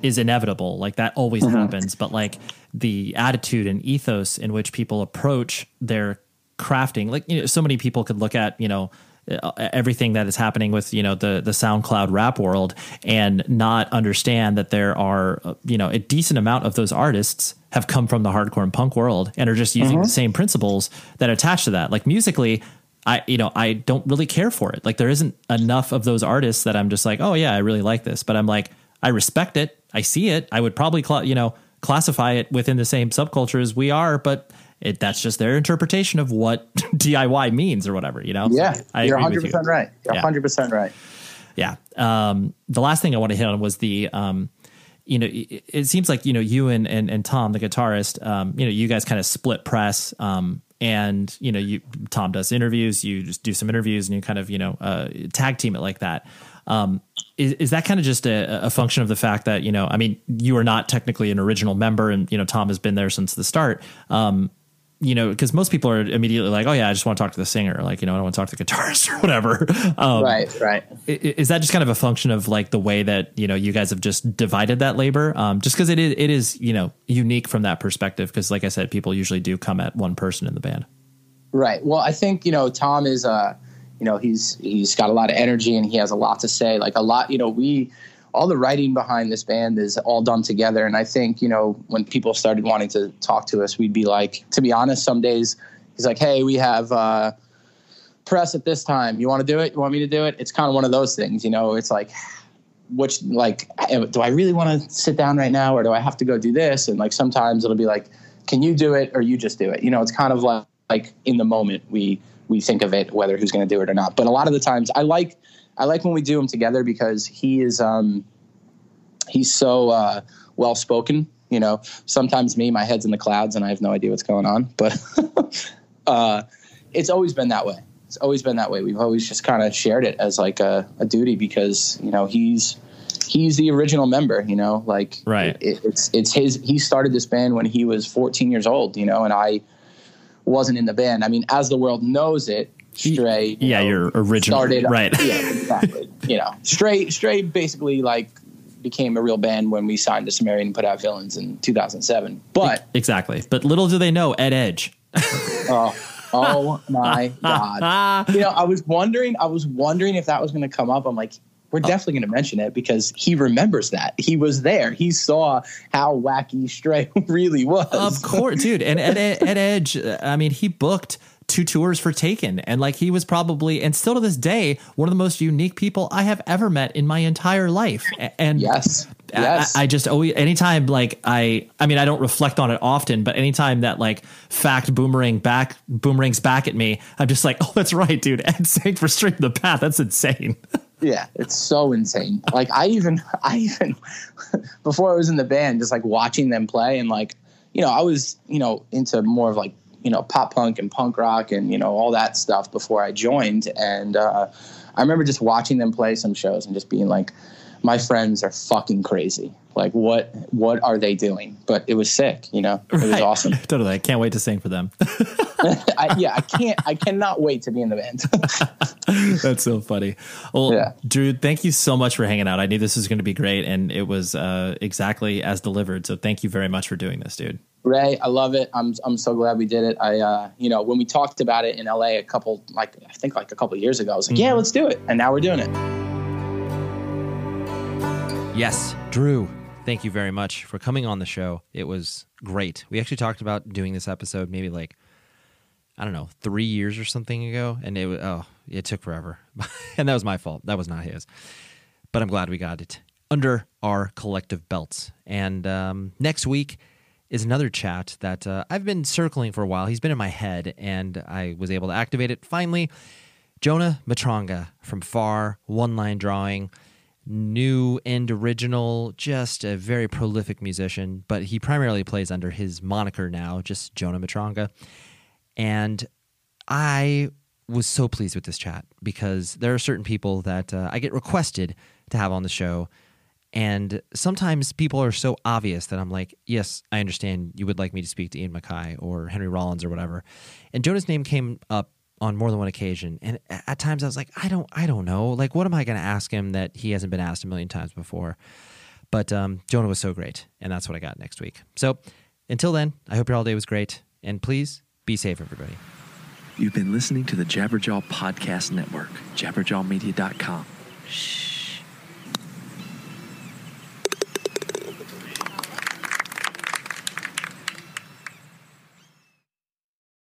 is inevitable. Like that always happens, but like the attitude and ethos in which people approach their crafting, like you know, so many people could look at you know uh, everything that is happening with you know the the SoundCloud rap world and not understand that there are uh, you know a decent amount of those artists have come from the hardcore and punk world and are just using the same principles that attach to that. Like musically, I you know I don't really care for it. Like there isn't enough of those artists that I'm just like, oh yeah, I really like this. But I'm like, I respect it. I see it. I would probably cla you know classify it within the same subculture as we are, but. It, that's just their interpretation of what DIY means or whatever, you know? Yeah I you're agree with 100% you. right you're Yeah. 100% right Yeah. Um, the last thing I want to hit on was the, um, you know, it, it seems like, you know, you and, and, and Tom, the guitarist, um, you know, you guys kind of split press. Um, and, you know, you, Tom does interviews, you just do some interviews and you kind of, you know, uh, tag team it like that. Um, is, is that kind of just a, a function of the fact that, you know, I mean, you are not technically an original member and, you know, Tom has been there since the start. Um, you know, because most people are immediately like, "Oh yeah, I just want to talk to the singer," like you know, I don't want to talk to the guitarist or whatever. Um, right right is that just kind of a function of like the way that you know you guys have just divided that labor um, just because it is it is you know unique from that perspective because like i said people usually do come at one person in the band Right. Well, I think you know Tom is uh you know he's he's got a lot of energy and he has a lot to say. Like a lot, you know, we all the writing behind this band is all done together. And I think you know when people started wanting to talk to us, we'd be like, to be honest, some days he's like, hey, we have. uh press at this time. You want to do it? You want me to do it? It's kind of one of those things you know? It's like which like do i really want to sit down right now or do i have to go do this? And like sometimes it'll be like can you do it or you just do it? You know it's kind of like like in the moment we we think of it whether who's going to do it or not. But a lot of the times i like i like when we do them together because he is um he's so uh well spoken You know, sometimes me, my head's in the clouds and I have no idea what's going on. But uh, it's always been that way. It's always been that way. We've always just kind of shared it as like a, a, duty because you know he's he's the original member. You know, like right. It, it's it's his. He started this band when he was 14 years old. You know, and I wasn't in the band. I mean, as the world knows it, Stray. You yeah, know, your original started right. Yeah, exactly. you know, Stray Stray basically like became a real band when we signed to Sumerian and put out Villains in 2007. But exactly. But little do they know Ed Edge. oh, oh my god! you know, I was wondering. I was wondering if that was going to come up. I'm like, we're oh. definitely going to mention it because he remembers that he was there. He saw how wacky Stray really was. Of course, dude. And Ed, Ed Edge, I mean, he booked two tours for Taken. And like he was probably, and still to this day, one of the most unique people I have ever met in my entire life. And yes, yes. I, I, just always, anytime like I, I mean, I don't reflect on it often, but anytime that like fact boomerang back, boomerangs back at me, I'm just like, oh, that's right, dude. Ed sang for Straight the Path. That's insane. Yeah, it's so insane. Like I even, I even, before I was in the band, just like watching them play and like, you know, I was, you know, into more of like you know pop punk and punk rock and you know all that stuff before I joined. And uh, I remember just watching them play some shows and just being like, my friends are fucking crazy. Like what what are they doing? But it was sick, you know. It was awesome. totally. I can't wait to sing for them. I, yeah, I can't. I cannot wait to be in the band. That's so funny. Well, yeah. Drew, thank you so much for hanging out. I knew this was going to be great, and it was uh, exactly as delivered. So thank you very much for doing this, dude. Ray, I love it. I'm I'm so glad we did it. I uh, you know when we talked about it in LA a couple like I think like a couple years ago, I was like, mm-hmm. yeah, let's do it, and now we're doing it. Yes, Drew. Thank you very much for coming on the show. It was great. We actually talked about doing this episode maybe like I don't know three years or something ago, and it was, oh it took forever, and that was my fault. That was not his. But I'm glad we got it under our collective belts. And um, next week is another chat that uh, I've been circling for a while. He's been in my head, and I was able to activate it finally. Jonah Matranga from Far, one line drawing, New End Original, just a very prolific musician, but he primarily plays under his moniker now, just Jonah Matranga. And I was so pleased with this chat because there are certain people that uh, I get requested to have on the show and sometimes people are so obvious that I'm like, yes, I understand you would like me to speak to Ian MacKaye or Henry Rollins or whatever. And Jonah's name came up on more than one occasion. And at times I was like, I don't, I don't know. Like, what am I going to ask him that he hasn't been asked a million times before? But um, Jonah was so great. And that's what I got next week. So until then, I hope your all day was great. And please be safe, everybody. You've been listening to the Jabberjaw Podcast Network, jabberjawmedia.com. Shh.